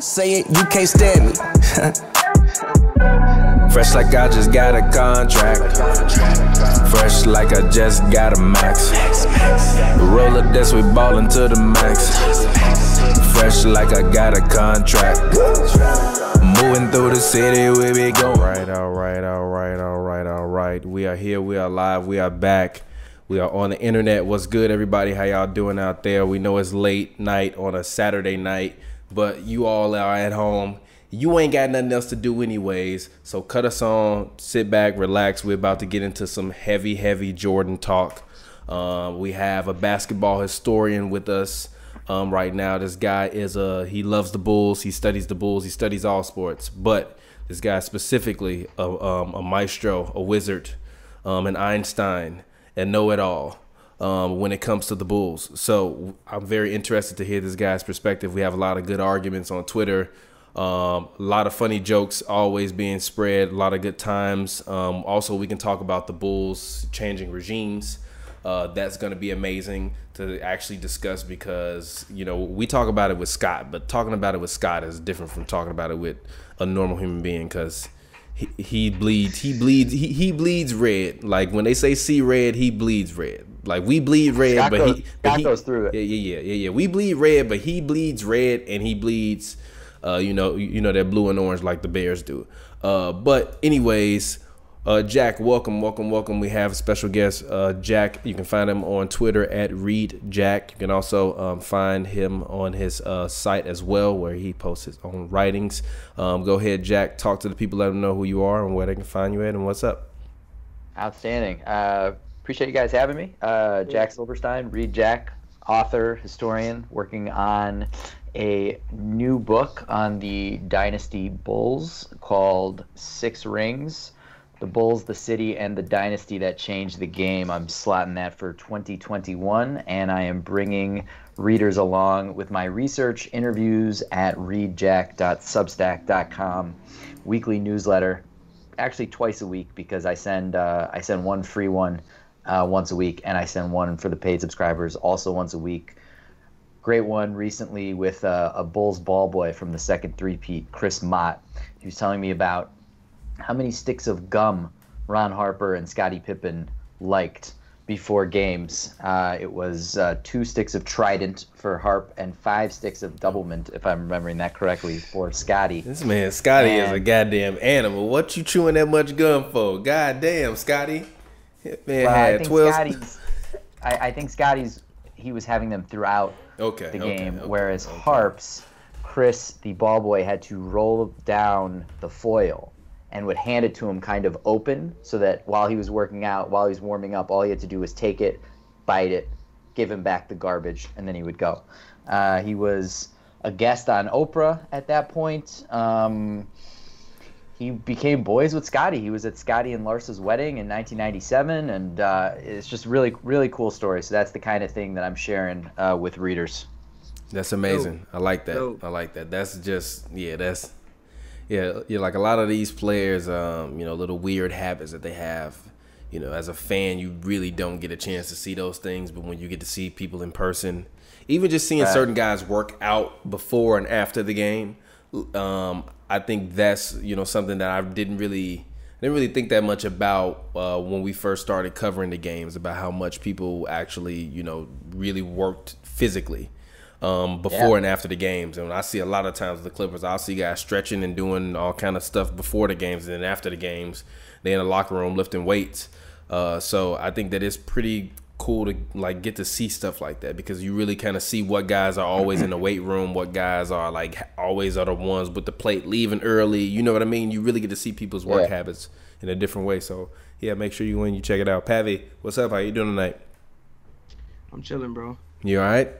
Say it, you can't stand me. Fresh like I just got a contract. Fresh like I just got a max. Roll Roller this, we ballin' to the max. Fresh like I got a contract. Moving through the city, we be going. Right, all right, all right, all right, all right. We are here, we are live, we are back. We are on the internet. What's good, everybody? How y'all doing out there? We know it's late night on a Saturday night, but you all are at home. You ain't got nothing else to do, anyways. So cut us on, sit back, relax. We're about to get into some heavy, heavy Jordan talk. Um, we have a basketball historian with us um, right now. This guy is a he loves the Bulls. He studies the Bulls. He studies all sports, but this guy specifically a, um, a maestro, a wizard, um, an Einstein and know it all um, when it comes to the Bulls. So I'm very interested to hear this guy's perspective. We have a lot of good arguments on Twitter. Um, a lot of funny jokes always being spread, a lot of good times. Um, also, we can talk about the Bulls changing regimes. Uh, that's going to be amazing to actually discuss because, you know, we talk about it with Scott, but talking about it with Scott is different from talking about it with a normal human being because he, he bleeds he bleeds he, he bleeds red like when they say see red he bleeds red like we bleed red Scott but goes, he but he, goes through it yeah yeah yeah yeah we bleed red but he bleeds red and he bleeds uh you know you know that blue and orange like the bears do uh but anyways uh, Jack, welcome, welcome, welcome. We have a special guest, uh, Jack. You can find him on Twitter at Read Jack. You can also um, find him on his uh, site as well, where he posts his own writings. Um, go ahead, Jack. Talk to the people, let them know who you are and where they can find you at, and what's up. Outstanding. Appreciate you guys having me. Uh, Jack Silverstein, Read Jack, author, historian, working on a new book on the Dynasty Bulls called Six Rings the Bulls, the city, and the dynasty that changed the game. I'm slotting that for 2021, and I am bringing readers along with my research interviews at readjack.substack.com, weekly newsletter, actually twice a week because I send uh, I send one free one uh, once a week, and I send one for the paid subscribers also once a week. Great one recently with uh, a Bulls ball boy from the second three-peat, Chris Mott. He was telling me about how many sticks of gum Ron Harper and Scottie Pippen liked before games. Uh, it was uh, two sticks of Trident for Harp and five sticks of Doublemint, if I'm remembering that correctly, for Scottie. This man, Scottie, is a goddamn animal. What you chewing that much gum for? Goddamn, Scottie. Man well, I think 12. Scottie's, I, I, think Scottie's, he was having them throughout okay, the game, okay, okay, whereas Harp's, Chris, the ball boy, had to roll down the foil and would hand it to him kind of open so that while he was working out, while he was warming up, all he had to do was take it, bite it, give him back the garbage, and then he would go. Uh, he was a guest on Oprah at that point. Um, he became boys with Scottie. He was at Scottie and Larsa's wedding in 1997, and uh, it's just really, really cool story. So that's the kind of thing that I'm sharing uh, with readers. That's amazing. I like that. I like that. That's just yeah. That's yeah, yeah, like a lot of these players, um, you know, little weird habits that they have. You know, as a fan, you really don't get a chance to see those things, but when you get to see people in person, even just seeing right. certain guys work out before and after the game, um, I think that's you know something that I didn't really didn't really think that much about uh, when we first started covering the games about how much people actually you know really worked physically um, before yeah. and after the games. And I see a lot of times the Clippers, I'll see guys stretching and doing all kind of stuff before the games, and then after the games, they in the locker room lifting weights. Uh, so I think that it's pretty cool to like get to see stuff like that because you really kind of see what guys are always in the weight room, what guys are like always are the ones with the plate leaving early. You know what I mean? You really get to see people's work yeah. habits in a different way. So yeah, make sure you when you check it out. Pavi, what's up? How you doing tonight? I'm chilling, bro. You all right?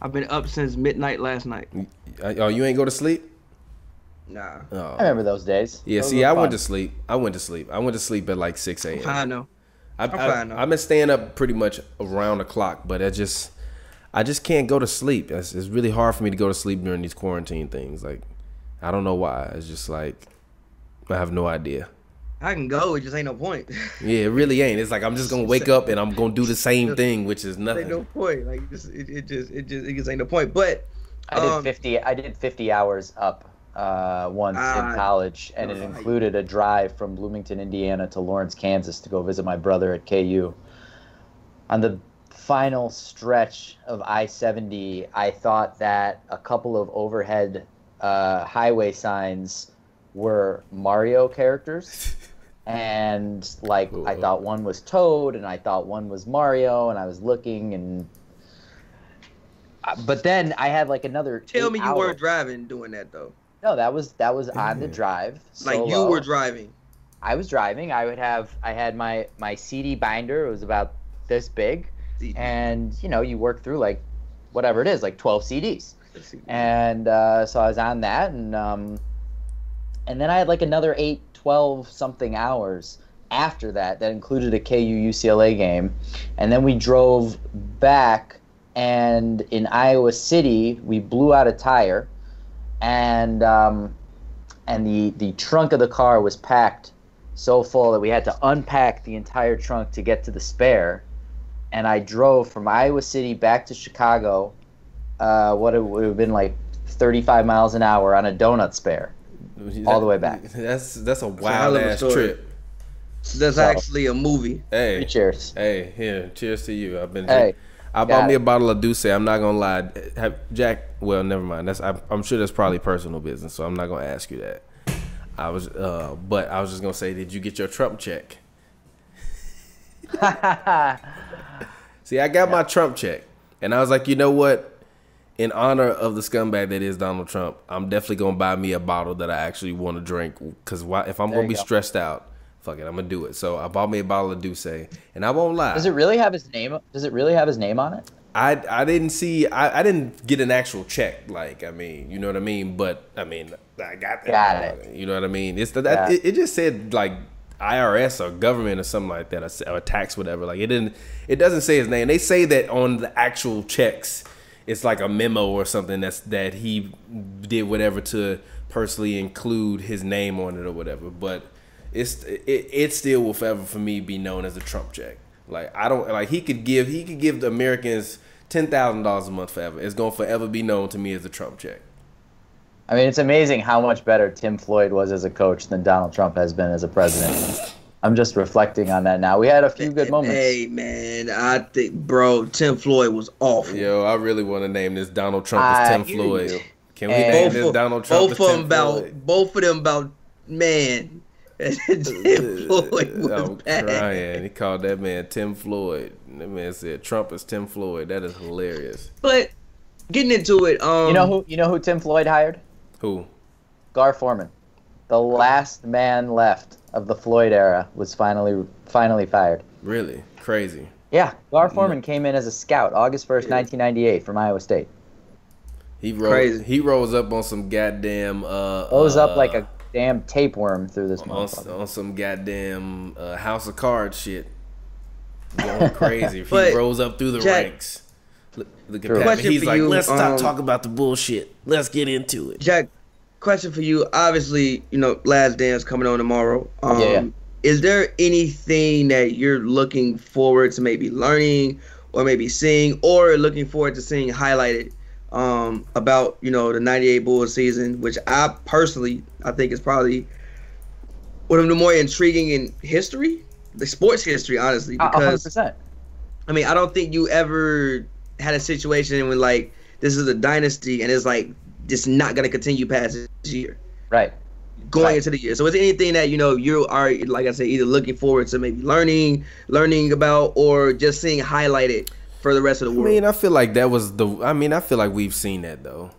I've been up since midnight last night. Uh, oh, you ain't go to sleep? Nah. Oh. I remember those days. Yeah, those see, I went to sleep. I went to sleep. I went to sleep at like 6 a.m. I know. I, I, I've been staying up pretty much around the clock, but I just, I just can't go to sleep. It's, it's really hard for me to go to sleep during these quarantine things. Like, I don't know why. It's just like, I have no idea. I can go. It just ain't no point. yeah, it really ain't. It's like I'm just gonna wake up and I'm gonna do the same thing, which is nothing. Ain't no point. Like just, it, it just it just it just ain't no point. But I did Um, 50. I did 50 hours up uh, once Ah, in college, and it included a drive from Bloomington, Indiana, to Lawrence, Kansas, to go visit my brother at KU. On the final stretch of I-70, I thought that a couple of overhead uh, highway signs were Mario characters. And like I thought one was Toad, and I thought one was Mario, and I was looking, and uh, but then I had like another. Tell me you hour- weren't driving doing that though. No, that was that was on the Yeah. drive. Like you were driving. I was driving. I would have. I had my my CD binder. It was about this big, and you know you work through like whatever it is, like twelve CDs. And uh, so I was on that, and um, and then I had like another eight, 12 something hours after that that included a KU UCLA game, and then we drove back, and in Iowa City we blew out a tire, and um, and the the trunk of the car was packed so full that we had to unpack the entire trunk to get to the spare, and I drove from Iowa City back to Chicago uh, what it would have been like 35 miles an hour on a donut spare. All the way back. That's that's a wild of a ass trip. That's So- actually a movie. Hey, Cheers. hey, here, cheers to you. I've been. Hey, I bought me a bottle of D'USSÉ. I'm not gonna lie. Have, Jack, well, never mind. That's I, I'm sure that's probably personal business, so I'm not gonna ask you that. I was, uh, but I was just gonna say, did you get your Trump check? See, I got my Trump check, and I was like, you know what? In honor of the scumbag that is Donald Trump, I'm definitely gonna buy me a bottle that I actually want to drink. Cause why, if I'm There gonna be go. stressed out, fuck it, I'm gonna do it. So I bought me a bottle of D'USSÉ, and I won't lie. Does it really have his name? Does it really have his name on it? I I didn't see I, I didn't get an actual check like I mean you know what I mean but I mean I got that Got it. you know what I mean it's the, that Yeah. it, it just said like IRS or government or something like that or, or tax whatever like it didn't it doesn't say his name they say that on the actual checks it's like a memo or something that's that he did whatever to personally include his name on it or whatever but it's it, it still will forever for me be known as a Trump check. Like I don't like he could give he could give the Americans ten thousand dollars a month forever. It's gonna forever be known to me as a Trump check. I mean, it's amazing how much better Tim Floyd was as a coach than Donald Trump has been as a president. I'm just reflecting on that now. We had a few good moments. Hey man, I think bro, Tim Floyd was awful. Yo, I really want to name this Donald Trump I as ah, Tim hear Floyd. you. Can we And- name both this of, Donald Trump both as of Tim them about Floyd? both of them about man. Tim Floyd was I'm bad. crying. He called that man Tim Floyd. That man said Trump is Tim Floyd. That is hilarious. But getting into it, um, You know who? You know who Tim Floyd hired? Who? Gar Forman, the last man left of the Floyd era, was finally finally fired. Really? Crazy. Yeah, Gar Forman came in as a scout, August 1st, 1998, from Iowa State. He rose. Crazy. He rose up on some goddamn. Uh, Rose up like uh, a damn tapeworm through this on, motherfucker. on some goddamn uh, House of Cards shit. Going crazy. If he But, rose up through the Jack- ranks. Look, look at True. Pat. Question He's for like, you, let's stop um, talking about the bullshit. Let's get into it. Jack, question for you. Obviously, you know, Last Dance coming on tomorrow. Um, Yeah, yeah. Is there anything that you're looking forward to maybe learning or maybe seeing or looking forward to seeing highlighted um, about, you know, the 98 Bulls season, which I personally, I think is probably one of the more intriguing in history, the sports history, honestly, A- a hundred because percent. I mean, I don't think you ever had a situation when like this is a dynasty and it's like it's not gonna continue past this year, Right. going Right. into the year. So is there anything that you know you are like I said, either looking forward to maybe learning, learning about, or just seeing highlighted for the rest of the I mean, I feel like that was the. I mean, I feel like we've seen that though.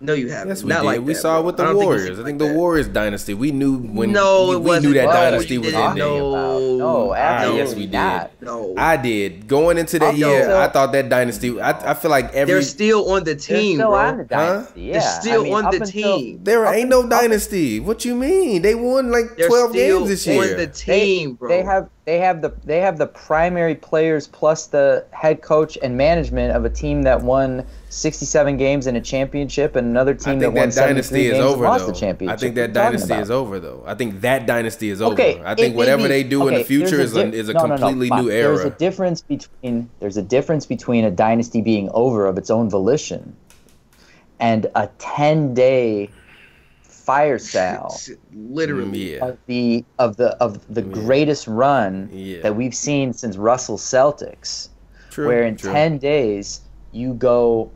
No, you haven't. Yes, we not did. like we that, saw it with the I don't think Warriors. I think like the that. Warriors dynasty. We knew when. No, we, it we wasn't. knew that What are dynasty you was in didn't there. know. No, Ah, yes, we did. No, I did going into that I'm year. still- I thought that dynasty. I, I feel like every they're still on the They're team, still bro. on the dynasty. Yeah, They're still I mean, on the until- team. there up ain't no up dynasty. What you mean? They won like They're twelve still games this year. on year. the They- team, bro. They have they have the they have the primary players plus the head coach and management of a team that won 67 games in a championship and another team that think won that dynasty is games over lost though. the championship. I think that are you talking dynasty is over though. I think that dynasty is Okay, over. I think may whatever be- they do in the future is a, di- is a no, no, no, completely fine. new There's a era. difference between there's a difference between a dynasty being over of its own volition and a 10 day fire sale Literally. Yeah. of the of the of the greatest run Yeah. that we've seen since Russell Celtics True. where in true. 10 days you go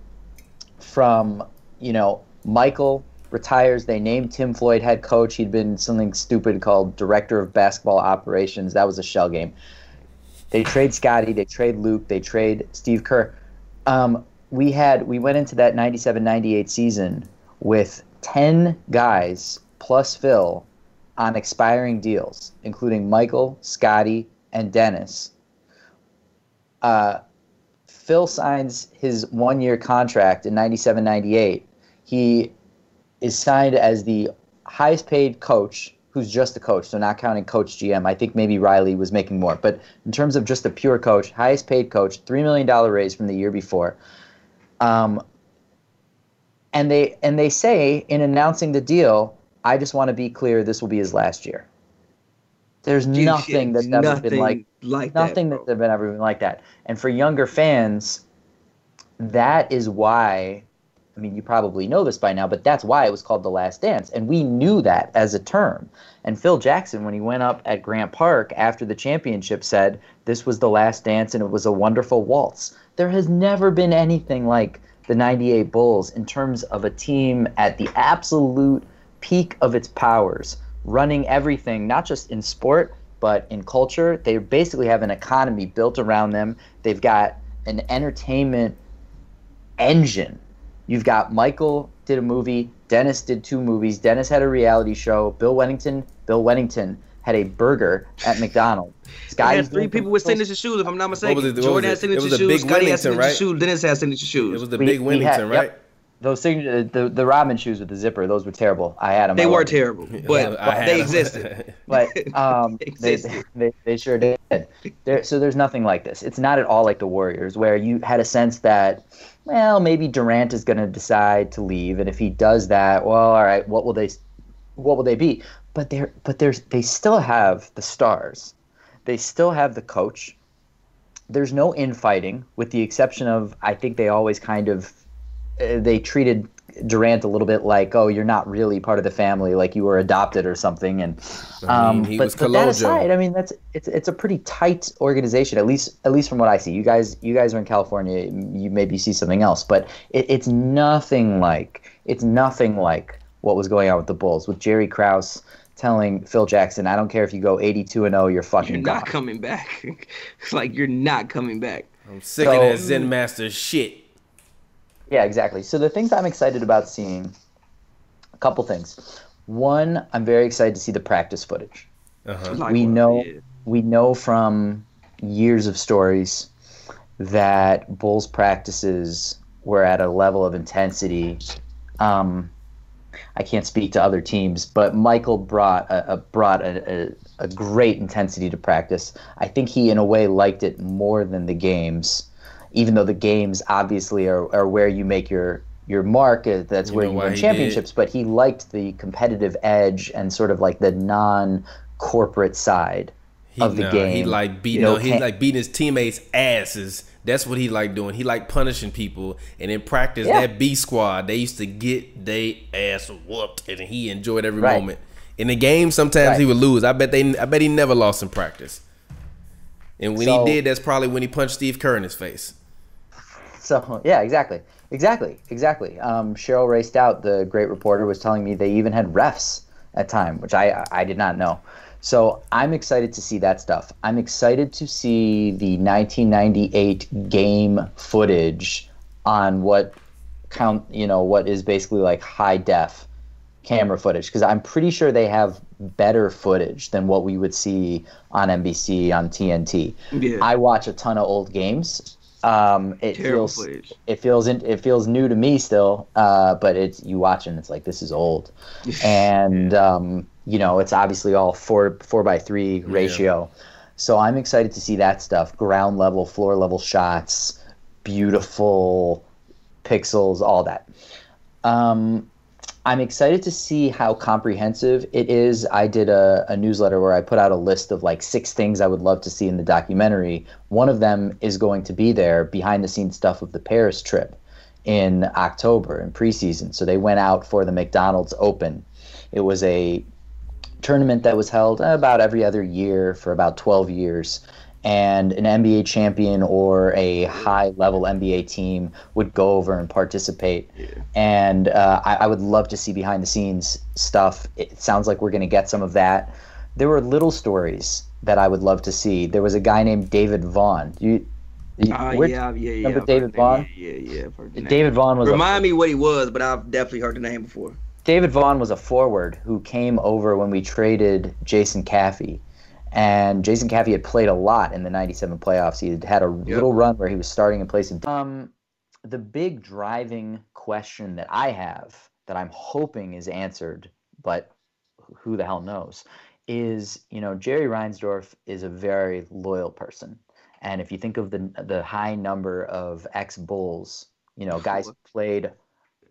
from you know michael retires. They named tim floyd head coach. He'd been something stupid called director of basketball operations. That was a shell game. They trade scottie. They trade luke. They trade steve kerr. Um, we had we went into that 97-98 season with 10 guys plus phil on expiring deals including michael scottie and dennis. Uh, Phil signs his one year contract in 97 98. He is signed as the highest paid coach who's just a coach, so not counting coach GM. I think maybe Riley was making more. But in terms of just a pure coach, highest paid coach, $3 million raise from the year before. Um, and they and they say in announcing the deal, I just want to be clear, this will be his last year. There's Dude, nothing shit, that's ever nothing been like like nothing that, that's bro. been ever been like that. And for younger fans, that is why. I mean, you probably know this by now, but that's why it was called The Last Dance, and we knew that as a term. And Phil Jackson, when he went up at Grant Park after the championship, said this was the last dance and it was a wonderful waltz. There has never been anything like the '98 Bulls in terms of a team at the absolute peak of its powers, running everything, not just in sport, but in culture. They basically have an economy built around them. They've got an entertainment engine. You've got Michael did a movie, Dennis did two movies, Dennis had a reality show, Bill Wennington, Bill Wennington had a burger at McDonald's. I Scottie's had three people with commercials. signature shoes, if I'm not mistaken. was it- what Jordan was had it? It signature was shoes, big Scottie had signature right? shoes, Dennis had signature shoes. It was the We- big Wennington, had- right? yep. Those signature, the the Robin shoes with the zipper, those were terrible. I had them. they I were loved them. terrible, but I had they them. existed. but um, They they, existed. they, they sure did. There, so there's nothing like this. It's not at all like the Warriors, where you had a sense that, well, maybe Durant is going to decide to leave, and if he does that, well, all right, what will they, what will they be? But they're, but there's, they still have the stars, they still have the coach. There's no infighting, with the exception of I think they always kind of, uh, they treated Durant a little bit like, oh, you're not really part of the family, like you were adopted or something. And I mean, um, he but, was but that Kalojo. aside, I mean, that's it's it's a pretty tight organization, at least at least from what I see. You guys you guys are in California, you maybe see something else, but it, it's nothing like it's nothing like what was going on with the Bulls with Jerry Krause telling Phil Jackson, I don't care if you go 82 and 0, you're fucking You're gone. not coming back. it's like you're not coming back. I'm sick So- of that Zen Master shit. Yeah, exactly. So the things I'm excited about seeing, a couple things. One, I'm very excited to see the practice footage. Uh-huh. We know we know from years of stories that Bulls practices were at a level of intensity. Um, I can't speak to other teams, but Michael brought a, a brought a, a, a great intensity to practice. I think he, in a way, liked it more than the games, even though the games obviously are, are where you make your your mark. uh, That's You where you win he championships. But he liked the competitive edge and sort of like the non-corporate side He, of the nah, game. He like beating You know, he like beating his teammates' asses. That's what he liked doing. He liked punishing people. And in practice, Yeah. that B squad, they used to get they ass whooped, and he enjoyed every Right. moment. In the game, sometimes he would lose. I bet they. I bet he never lost in practice. And when So- he did, that's probably when he punched Steve Kerr in his face. So yeah, exactly, exactly, exactly. Um, Cheryl Raye-Stout. the great reporter, was telling me they even had refs at time, which I I did not know. So I'm excited to see that stuff. I'm excited to see the 1998 game footage on what count you know what is basically like high def camera footage because I'm pretty sure they have better footage than what we would see on NBC on TNT. Yeah. I watch a ton of old games. Um, it Terrible feels footage. it feels in, it feels new to me still, uh, but it's you watch and it's like this is old, and um, you know it's obviously all four four by three ratio. So I'm excited to see that stuff, ground level, floor level shots, beautiful pixels, all that. Um, I'm excited to see how comprehensive it is. I did a, a newsletter where I put out a list of like six things I would love to see in the documentary. One of them is going to be there behind the scenes stuff of the Paris trip. in October in preseason. So they went out for the McDonald's Open. It was a tournament that was held about every other year for about 12 years. And an NBA champion or a high level NBA team would go over and participate. Yeah. And uh, I, I would love to see behind the scenes stuff. It sounds like we're going to get some of that. There were little stories that I would love to see. There was a guy named David Vaughn. You, uh, yeah, yeah, yeah. Remember David Vaughn? Yeah, yeah. yeah David Vaughn was. Remind a, me what he was, but I've definitely heard the name before. David Vaughn was a forward who came over when we traded Jason Caffey. And Jason Caffey had played a lot in the 97 playoffs. He had had a yep. little run where he was starting in place of. Um, the big driving question that I have that I'm hoping is answered, but who the hell knows, is you know Jerry Reinsdorf is a very loyal person, and if you think of the the high number of ex Bulls, you know guys played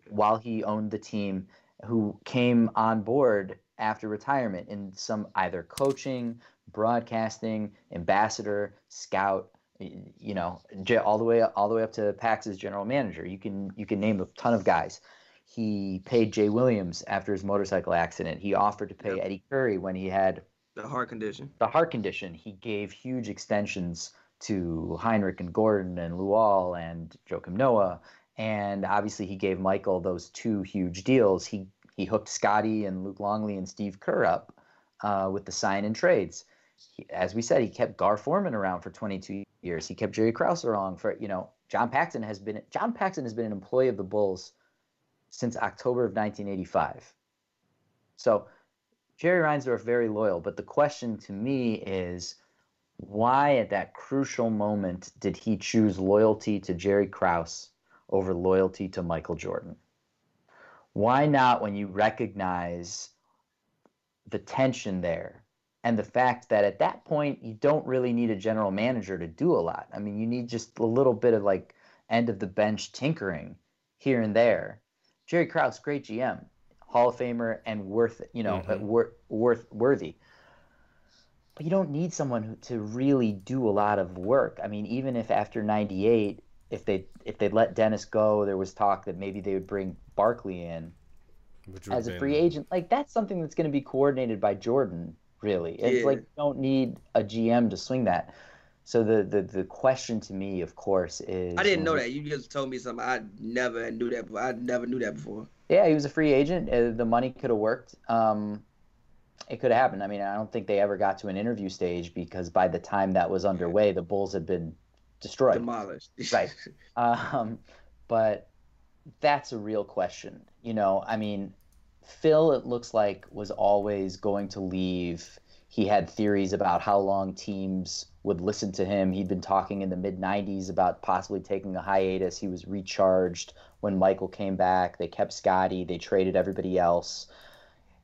while he owned the team who came on board after retirement in some either coaching, broadcasting, ambassador, scout, you know, all the way all the way up to Pax's general manager. You can you can name a ton of guys. He paid Jay Williams after his motorcycle accident. He offered to pay yep. Eddie Curry when he had the heart condition. The heart condition. He gave huge extensions to Hinrich and Gordon and Luol and Joakim Noah and obviously he gave Michael those two huge deals. He he hooked Scottie and Luke Longley and Steve Kerr up uh, with the sign and trades. As we said, he kept Gar Forman around for 22 years. He kept Jerry Krause around for you know John Paxson has been John Paxson has been an employee of the Bulls since October of 1985. So Jerry Reinsdorf very loyal, but the question to me is why at that crucial moment did he choose loyalty to Jerry Krause over loyalty to Michael Jordan? Why not when you recognize the tension there and the fact that at that point you don't really need a general manager to do a lot? I mean, you need just a little bit of like end of the bench tinkering here and there. Jerry Krause, great GM, Hall of Famer, and worth you know mm-hmm. worth worth worthy. But you don't need someone who, to really do a lot of work. I mean, even if after '98 if they if they'd let Dennis go, there was talk that maybe they would bring Barkley in as a free agent. Like that's something that's going to be coordinated by Jordan. Really, it's yeah. like you don't need a GM to swing that. So the, the the question to me, of course, is I didn't know that. You just told me something. I never knew that. I never knew that before. Yeah, he was a free agent. Uh, the money could have worked. Um, it could have happened. I mean, I don't think they ever got to an interview stage because by the time that was underway, the Bulls had been destroyed, demolished. right. Um, but that's a real question. You know, I mean, Phil, it looks like, was always going to leave. He had theories about how long teams would listen to him. He'd been talking in the mid 90s about possibly taking a hiatus. He was recharged when Michael came back. They kept Scottie, they traded everybody else.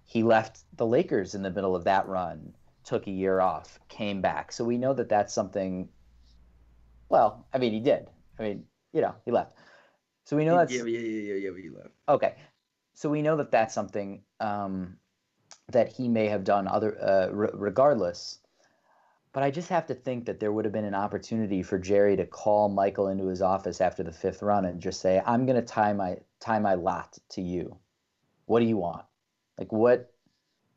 He left the Lakers in the middle of that run, took a year off, came back. So we know that that's something well, I mean, he did. I mean, you know, he left. So we know that's yeah, yeah, yeah, yeah, yeah. He left. Okay, so we know that that's something um, that he may have done other uh, r- regardless. But I just have to think that there would have been an opportunity for Jerry to call Michael into his office after the fifth run and just say, "I'm going to tie my tie my lot to you. What do you want? Like what?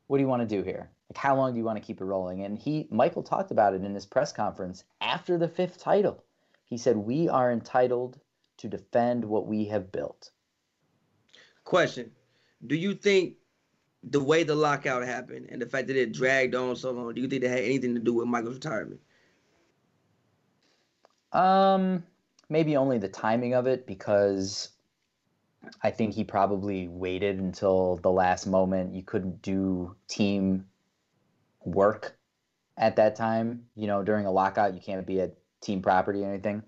What do you want to do here? Like how long do you want to keep it rolling? And he Michael talked about it in his press conference after the fifth title. He said, "We are entitled to defend what we have built." Question: Do you think the way the lockout happened and the fact that it dragged on so long, do you think that had anything to do with Michael's retirement? Um, maybe only the timing of it because I think he probably waited until the last moment. You couldn't do team work at that time. You know, during a lockout, you can't be a team property or anything.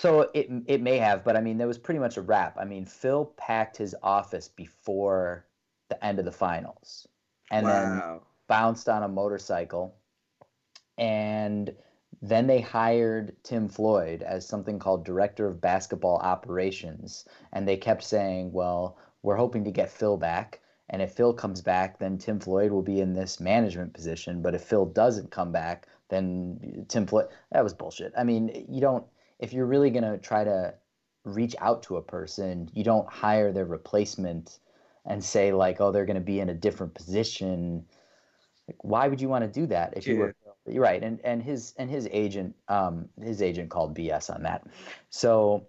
So it it may have, but I mean, there was pretty much a wrap. I mean, Phil packed his office before the end of the finals, and wow. then bounced on a motorcycle, and then they hired Tim Floyd as something called director of basketball operations, and they kept saying, "Well, we're hoping to get Phil back." And if Phil comes back, then Tim Floyd will be in this management position. But if Phil doesn't come back, then Tim Floyd, that was bullshit. I mean, you don't, if you're really going to try to reach out to a person. You don't hire their replacement and say like, oh, they're going to be in a different position. Like, why would you want to do that if you were you're right? And and his and his agent, um, his agent called BS on that. So,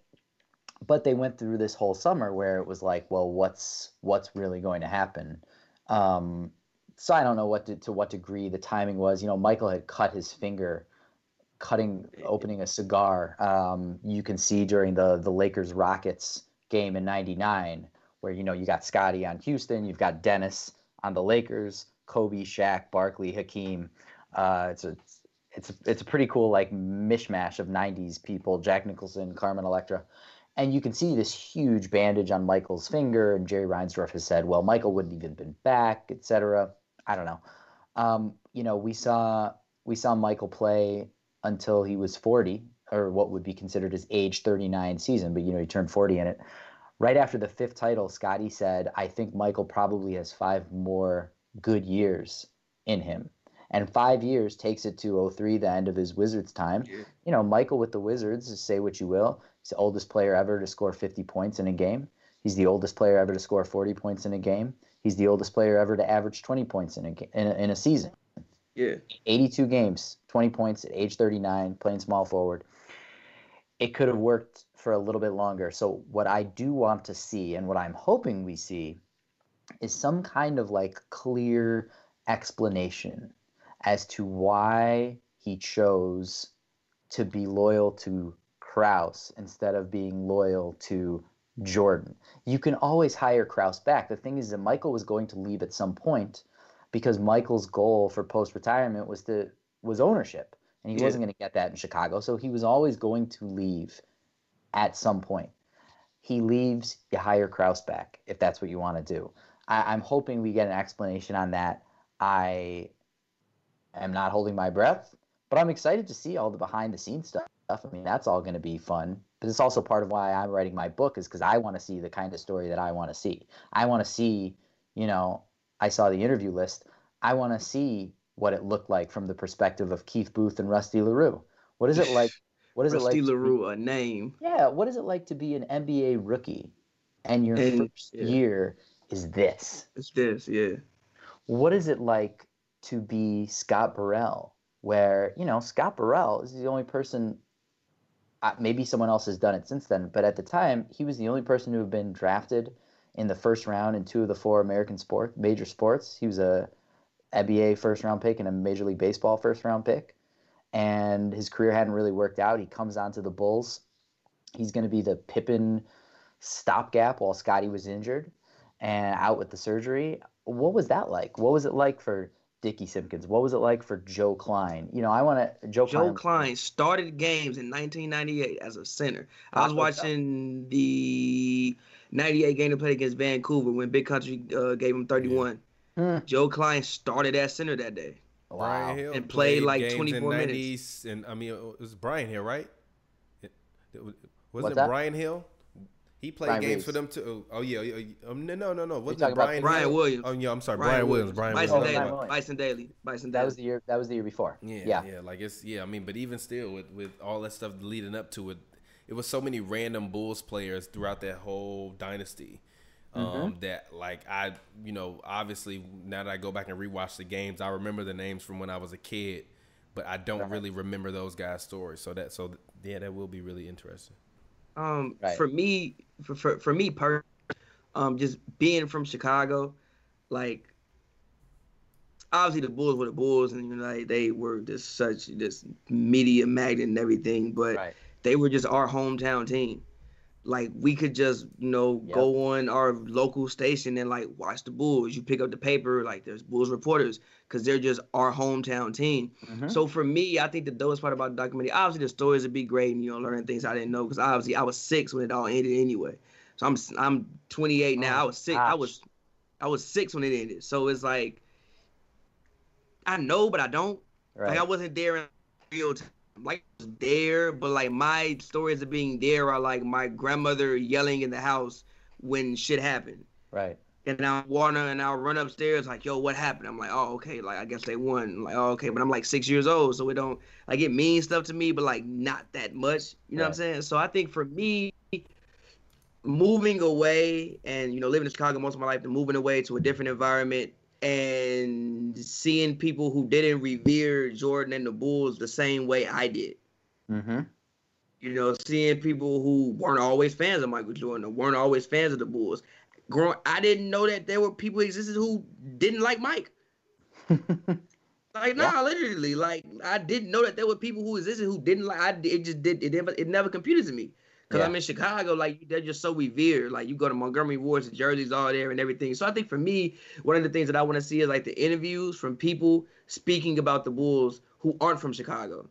but they went through this whole summer where it was like, well, what's what's really going to happen? Um, so I don't know what to, to what degree the timing was. You know, Michael had cut his finger cutting opening a cigar. Um, you can see during the the Lakers Rockets game in '99, where you know you got Scottie on Houston, you've got Dennis on the Lakers, Kobe, Shaq, Barkley, Hakeem. Uh, it's a it's a, it's a pretty cool like mishmash of '90s people: Jack Nicholson, Carmen Electra. And you can see this huge bandage on Michael's finger, and Jerry Reinsdorf has said, "Well, Michael wouldn't even been back, etc." I don't know. Um, you know, we saw we saw Michael play until he was 40, or what would be considered his age 39 season, but you know, he turned 40 in it. Right after the fifth title, Scottie said, I think Michael probably has five more good years in him. And five years takes it to 03, the end of his Wizards time. Yeah. You know, Michael with the Wizards, say what you will, he's the oldest player ever to score 50 points in a game. He's the oldest player ever to score 40 points in a game. He's the oldest player ever to average 20 points in a, in a, in a season. Yeah. 82 games, 20 points at age 39, playing small forward. It could have worked for a little bit longer. So, what I do want to see and what I'm hoping we see is some kind of like clear explanation as to why he chose to be loyal to Krause instead of being loyal to Jordan. You can always hire Krause back. The thing is that Michael was going to leave at some point because Michael's goal for post retirement was to was ownership, and he yeah. wasn't going to get that in Chicago. So he was always going to leave at some point. He leaves, you hire Krause back if that's what you want to do. I, I'm hoping we get an explanation on that. I am not holding my breath, but I'm excited to see all the behind the scenes stuff. I mean, that's all going to be fun. But it's also part of why I'm writing my book is because I want to see the kind of story that I want to see. I want to see, you know, I saw the interview list. I want to see what it looked like from the perspective of Keith Booth and Rusty Larue. What is it like? What is Rusty it like? Rusty Larue, be, a name. Yeah. What is it like to be an NBA rookie, and your and, first yeah. year is this? It's this, yeah. What is it like to be Scott Burrell, where you know Scott Burrell is the only person. Uh, maybe someone else has done it since then, but at the time he was the only person who had been drafted in the first round in two of the four American sport major sports. He was a NBA first round pick and a Major League Baseball first round pick, and his career hadn't really worked out. He comes onto the Bulls. He's going to be the Pippen stopgap while Scottie was injured and out with the surgery. What was that like? What was it like for Dickie Simpkins? What was it like for Joe Kleine? You know, I want to Joe. Joe Kleine, Kleine started games in 1998 as a center. I was watching the 98 game to play against Vancouver when Big Country uh, gave him 31. Hmm. Joe Kleine started at center that day. Wow. Hill and played, like 24 minutes. And I mean, it was Brian Hill, right? It, it, wasn't it Brian Hill? He played Brian games Reeves. for them too. Oh, oh yeah, um, no, no, no, no. Wasn't it Brian? Brian Williams. Oh yeah, I'm sorry, Brian, Brian Williams. Brian Bison Williams. Dele. Bison Dele. Bison Dele. That was the year. That was the year before. Yeah, yeah, yeah. Like it's yeah. I mean, but even still, with with all that stuff leading up to it, it was so many random Bulls players throughout that whole dynasty. Um, mm-hmm. that like I, you know, obviously now that I go back and rewatch the games, I remember the names from when I was a kid, but I don't right. really remember those guys' stories. So that, so yeah, that will be really interesting. Um, right. for me, for for, for me, per, um, just being from Chicago, like obviously the Bulls were the Bulls, and you know like, they were just such this media magnet and everything, but right. They were just our hometown team like we could just you know yep. go on our local station and like watch the bulls you pick up the paper like there's bulls reporters because they're just our hometown team mm-hmm. so for me i think the dopest part about the documentary obviously the stories would be great and you know learning things i didn't know because obviously i was six when it all ended anyway so i'm i'm 28 now oh, i was six gosh. i was i was six when it ended so it's like i know but i don't right. like i wasn't there in real time like there, but like my stories of being there are like my grandmother yelling in the house when shit happened. Right. And now Warner and I'll run upstairs like, yo, what happened? I'm like, oh, okay, like I guess they won. Like, oh, okay, but I'm like six years old, so it don't like it means stuff to me, but like not that much. You know right. what I'm saying? So I think for me, moving away and you know living in Chicago most of my life, and moving away to a different environment and seeing people who didn't revere Jordan and the Bulls the same way I did. Mm-hmm. You know, seeing people who weren't always fans of Michael Jordan or weren't always fans of the Bulls. Growing, I didn't know that there were people existed who didn't like Mike. like, nah, Yeah. literally, like I didn't know that there were people who existed who didn't like. I it just did it never it never computed to me. Cause Yeah. I'm in Chicago, like they're just so revered. Like you go to Montgomery Wards, the jerseys all there and everything. So I think for me, one of the things that I want to see is like the interviews from people speaking about the Bulls who aren't from Chicago,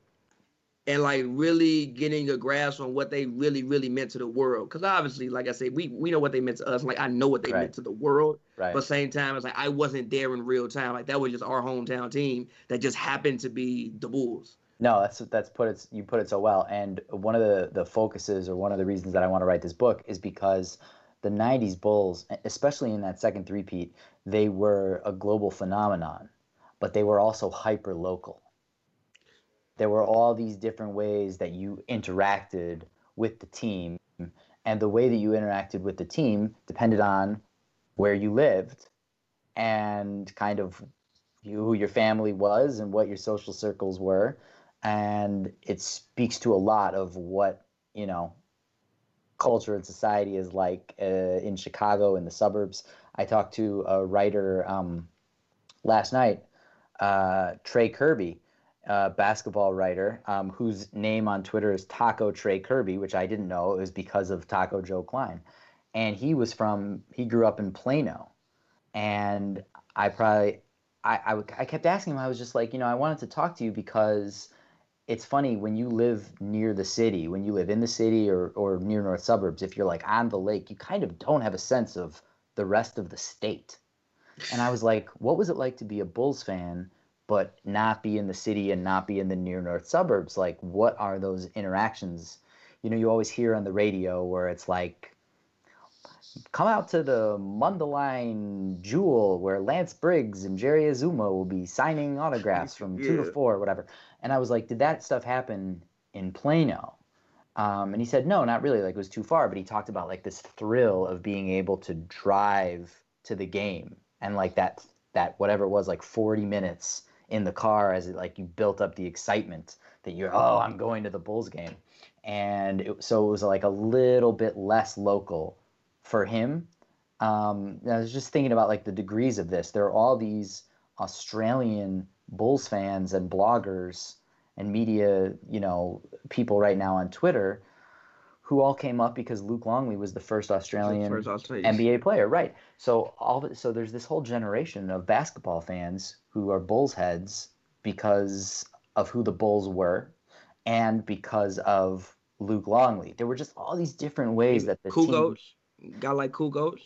and like really getting a grasp on what they really, really meant to the world. Cause obviously, like I said, we we know what they meant to us. Like I know what they Right. meant to the world. Right. But same time, it's like I wasn't there in real time. Like that was just our hometown team that just happened to be the Bulls. No, that's that's put it. You put it so well. And one of the the focuses, or one of the reasons that I want to write this book, is because the '90s Bulls, especially in that second three-peat, they were a global phenomenon, but they were also hyper local. There were all these different ways that you interacted with the team, and the way that you interacted with the team depended on where you lived and kind of who your family was and what your social circles were and it speaks to a lot of what you know culture and society is like uh, in Chicago in the suburbs. I talked to a writer um, last night, uh, Trey Kirby, basketball writer, um, whose name on Twitter is Taco Trey Kirby, which I didn't know it was because of Taco Joe Kleine, and he was from he grew up in Plano, and I probably I, I, I kept asking him. I was just like, you know, I wanted to talk to you because it's funny when you live near the city, when you live in the city or, or near north suburbs, if you're like on the lake, you kind of don't have a sense of the rest of the state. And I was like, what was it like to be a Bulls fan, but not be in the city and not be in the near north suburbs? Like, what are those interactions? You know, you always hear on the radio where it's like, come out to the Mundelein Jewel where Lance Briggs and Jerry Azumah will be signing autographs from two to four, whatever. And I was like, did that stuff happen in Plano? Um, and he said, no, not really. Like it was too far. But he talked about like this thrill of being able to drive to the game and like that that whatever it was, like 40 minutes in the car as it like you built up the excitement that you're oh I'm going to the Bulls game, and it, so it was like a little bit less local for him. Um, I was just thinking about like the degrees of this. There are all these Australian Bulls fans and bloggers and media, you know, people right now on Twitter who all came up because Luke Longley was the first Australian First NBA player, right? So all so there's this whole generation of basketball fans who are Bulls heads because of who the Bulls were and because of Luke Longley. There were just all these different ways that the team, Kukoc, guy like Kukoc.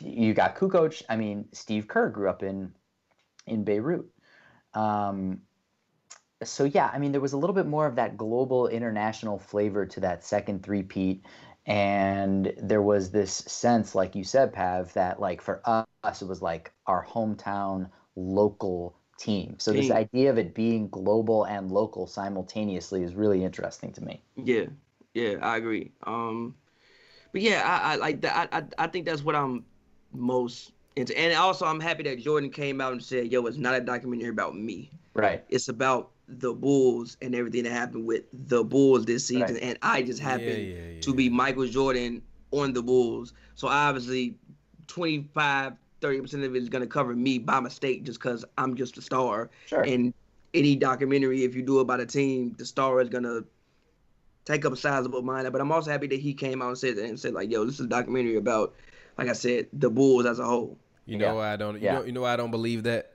you got Cool Kukoc. I mean, Steve Kerr grew up in in Beirut. Um, so yeah, I mean, there was a little bit more of that global, international flavor to that second three-peat, and there was this sense, like you said, Pav, that like for us, it was like our hometown local team. So this idea of it being global and local simultaneously is really interesting to me. Yeah, yeah, I agree. Um, but yeah, I, I like that. I, I I think that's what I'm most into, and also I'm happy that Jordan came out and said, "Yo, it's not a documentary about me. Right. It's about the Bulls and everything that happened with the Bulls this season, Right. and I just happened yeah, yeah. to be Michael Jordan on the Bulls. So obviously, 25, 30 percent of it is gonna cover me by mistake, just because I'm just a star. Sure. And any documentary, if you do about a team, the star is gonna take up a sizable amount. But I'm also happy that he came out and said and said like, "Yo, this is a documentary about, like I said, the Bulls as a whole." You know Yeah. why I don't. You Yeah. know. You know why I don't believe that.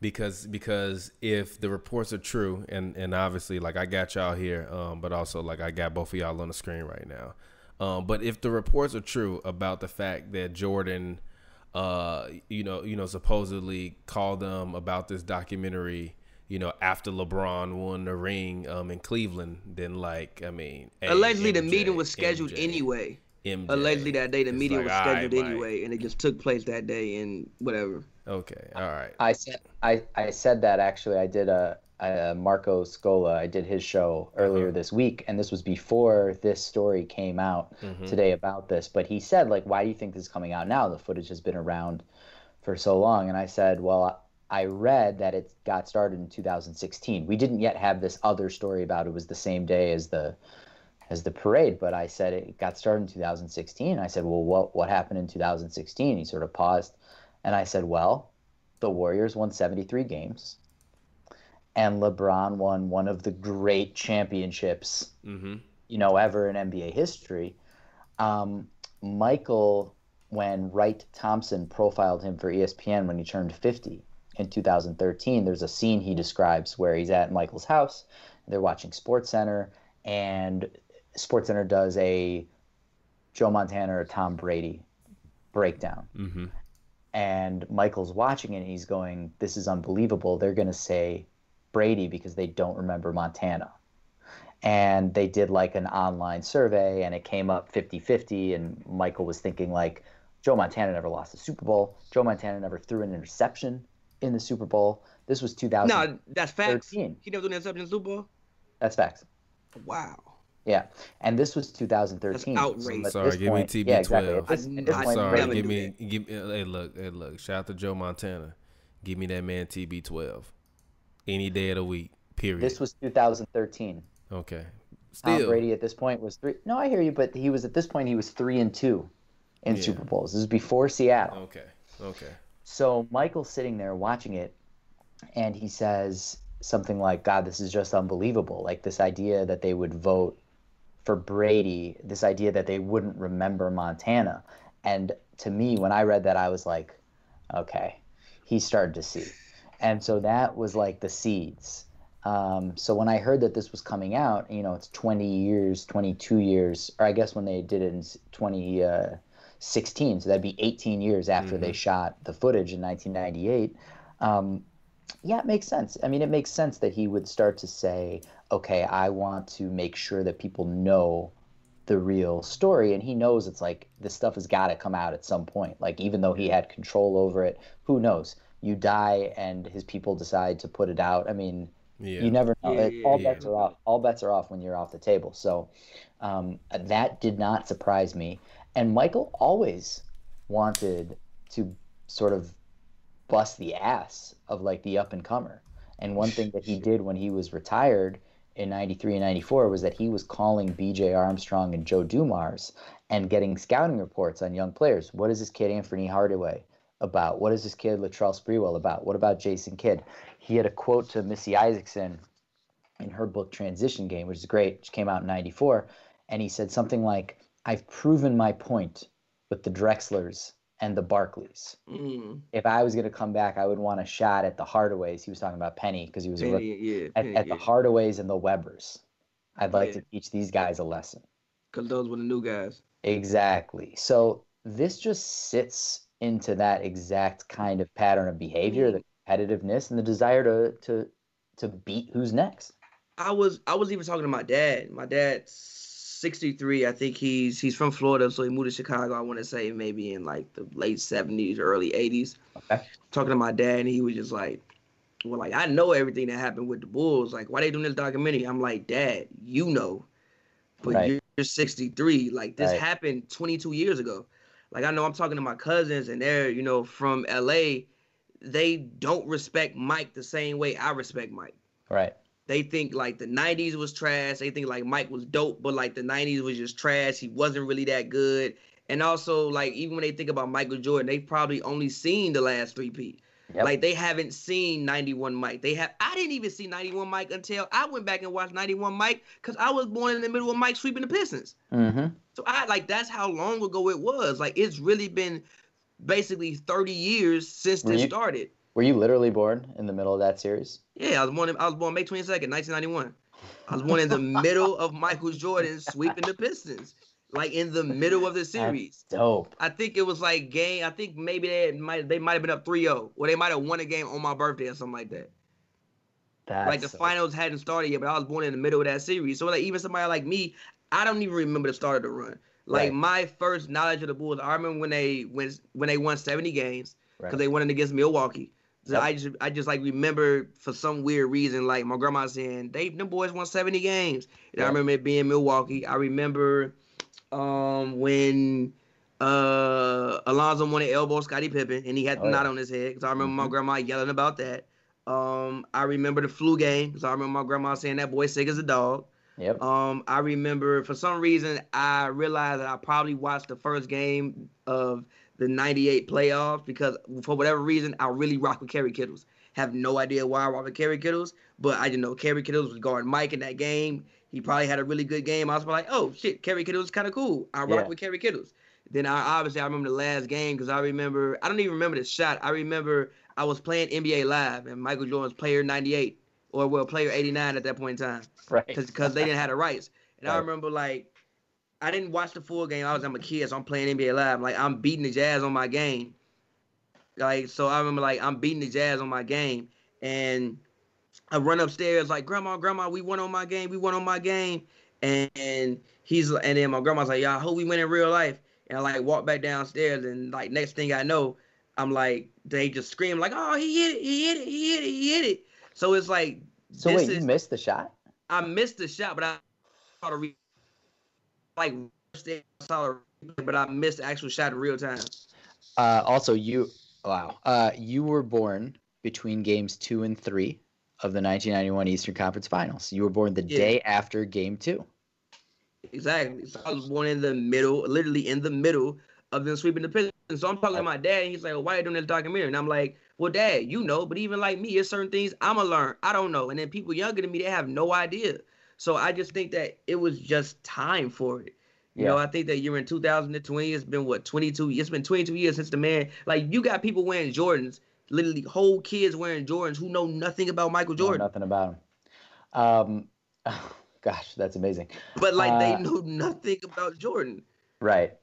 Because because if the reports are true and and obviously like I got y'all here, um, but also like I got both of y'all on the screen right now. Um, but if the reports are true about the fact that Jordan, uh, you know, you know, supposedly called them about this documentary, you know, after LeBron won the ring um, in Cleveland, then like I mean, hey, Allegedly, the MJ, meeting was scheduled MJ, anyway. MJ. Allegedly, that day the It's meeting like, was scheduled Mike. anyway, and it just took place that day and whatever. Okay, all right. I said I, I said that actually. I did a uh, Marco Scola. I did his show earlier Uh-huh. this week, and this was before this story came out Mm-hmm. today about this. But he said, like, why do you think this is coming out now? The footage has been around for so long. And I said, well, I read that it got started in 2016. We didn't yet have this other story about it was the same day as the as the parade, but I said it got started in 2016. I said, well, what what happened in 2016? He sort of paused, and I said, well, the Warriors won 73 games, and LeBron won one of the great championships, you know, ever in NBA history. Um, Michael, when Wright Thompson profiled him for ESPN when he turned 50 in 2013, there's a scene he describes where he's at Michael's house. They're watching SportsCenter, and SportsCenter does a Joe Montana or Tom Brady breakdown. Mm-hmm. And Michael's watching it, and he's going, "This is unbelievable. They're going to say Brady because they don't remember Montana." And they did like an online survey, and it came up 50-50, and Michael was thinking like, Joe Montana never lost a Super Bowl. Joe Montana never threw an interception in the Super Bowl. This was 2000. No, that's facts. 13. He never threw an interception in the Super Bowl. That's facts. Wow. Yeah, and this was 2013. That's outrageous. At Sorry, this give me TB12. Yeah, exactly. At this, I- at this point, Sorry, give me, give me. Hey, look, hey, look. Shout out to Joe Montana. Give me that man TB12. Any day of the week. Period. this was 2013. okay. Tom Still, Brady at this point was three. No, I hear you, but he was at this point he was three and two in Yeah. Super Bowls. This is before Seattle. okay, okay. So Michael's sitting there watching it, and he says something like, "God, this is just unbelievable! Like this idea that they would vote for Brady, this idea that they wouldn't remember Montana." And to me, when I read that, I was like, "Okay, he started to see," and so that was like the seeds. Um, so when I heard that this was coming out, you know, it's 20 years, 22 years, or I guess when they did it in 2016, so that'd be 18 years after they shot the footage in 1998. Um, yeah, it makes sense. I mean, it makes sense that he would start to say, okay, I want to make sure that people know the real story. And he knows it's like this stuff has got to come out at some point. Like, even though he had control over it, who knows? You die and his people decide to put it out. I mean, Yeah. you never know. Yeah, It- yeah, all yeah. bets are off. All bets are off when you're off the table. So um, that did not surprise me. And Michael always wanted to sort of bust the ass of like the up and comer. And one thing that he did when he was retired in 93 and 94 was that he was calling BJ Armstrong and Joe Dumars and getting scouting reports on young players. What is this kid Anfernee Hardaway about? What is this kid Latrell Sprewell about? What about Jason Kidd? He had a quote to Missy Isaacson in her book Transition Game, which is great, which came out in 94. And he said something like, I've proven my point with the Drexlers and the Barkleys. Mm. If I was going to come back, I would want a shot at the Hardaways. He was talking about Penny because he was a Penny, rookie. yeah, At, Penny, at the yeah. Hardaways and the Webbers. I'd like Yeah. to teach these guys a lesson. Cause those were the new guys. Exactly. So this just sits into that exact kind of pattern of behavior, the competitiveness and the desire to to to beat who's next. I was I was even talking to my dad. My dad's 63. I think he's he's from Florida, so he moved to Chicago. I want to say maybe in like the late 70s, early 80s. Okay. Talking to my dad, and he was just like, "Well, like I know everything that happened with the Bulls. Like, why they doing this documentary?" I'm like, "Dad, you know, but Right. you're, you're 63. Like this Right. happened 22 years ago. Like I know I'm talking to my cousins, and they're you know from LA. They don't respect Mike the same way I respect Mike." Right. They think like the 90s was trash. They think like Mike was dope, but like the 90s was just trash. He wasn't really that good. And also, like, even when they think about Michael Jordan, they've probably only seen the last three P. Yep. Like they haven't seen 91 Mike. They have I didn't even see 91 Mike until I went back and watched 91 Mike because I was born in the middle of Mike sweeping the Pistons. Mm-hmm. So I like that's how long ago it was. Like it's really been basically 30 years since this started. Were you literally born in the middle of that series? Yeah, I was born. In, I was born May twenty second, nineteen ninety one. I was born in the middle of Michael Jordan sweeping the Pistons, like in the middle of the series. Dope. I think it was like game. I think maybe they might they might have been up 3-0, or they might have won a game on my birthday or something like that. That's like the so- finals hadn't started yet, but I was born in the middle of that series. So like even somebody like me, I don't even remember the start of the run. Like Right. my first knowledge of the Bulls, I remember when they when when they won seventy games because Right. they won it against Milwaukee. So I just I just like remember for some weird reason like my grandma saying they them boys won 70 games. And I remember it being Milwaukee. I remember um when uh Alonzo wanted elbow Scottie Pippen and he had the Oh, knot yeah. on his head because I remember my Mhm. grandma yelling about that. Um I remember the flu game because I remember my grandma saying that boy sick as a dog. Yep. Um, I remember for some reason I realized that I probably watched the first game of the '98 playoffs because for whatever reason I really rock with Kerry Kittles. Have no idea why I rock with Kerry Kittles, but I just know Kerry Kittles was guarding Mike in that game. He probably had a really good game. I was like, oh shit, Kerry Kittles is kind of cool. I rock Yeah. with Kerry Kittles. Then I obviously I remember the last game because I remember I don't even remember the shot. I remember I was playing NBA Live and Michael Jordan's Player '98 or well Player '89 at that point in time right. because they didn't have the rights. And I remember like I didn't watch the full game. I was I'm a kid, so I'm playing NBA Live. Like I'm beating the Jazz on my game. Like so, I remember like I'm beating the Jazz on my game, and I run upstairs like Grandma, Grandma, we won on my game. We won on my game, and, and he's and then my grandma's like, Yeah, I hope we win in real life. And I like walk back downstairs, and like next thing I know, I'm like they just scream like, Oh, he hit it, he hit it, he hit it, he hit it. So it's like So this wait, is- you missed the shot? I missed the shot, but I the re- like but I missed the actual shot in real time. Uh, also, you wow, uh, you were born between games two and three of the 1991 Eastern Conference Finals. You were born the Yeah. day after Game Two. Exactly. So I was born in the middle, literally in the middle of them sweeping the Pistons. So I'm talking to my dad, and he's like, well, "Why are you doing this documentary?" And I'm like, "Well, Dad, you know, but even like me, there's certain things I'ma learn. I don't know." And then people younger than me, they have no idea. So I just think that it was just time for it. You know, I think that you're in 2020. It's been what 22. It's been 22 years since the man. Like you got people wearing Jordans, literally whole kids wearing Jordans who know nothing about Michael Know Jordan, nothing about him. Um, gosh, that's amazing. but like Uh, they know nothing about Jordan. Right,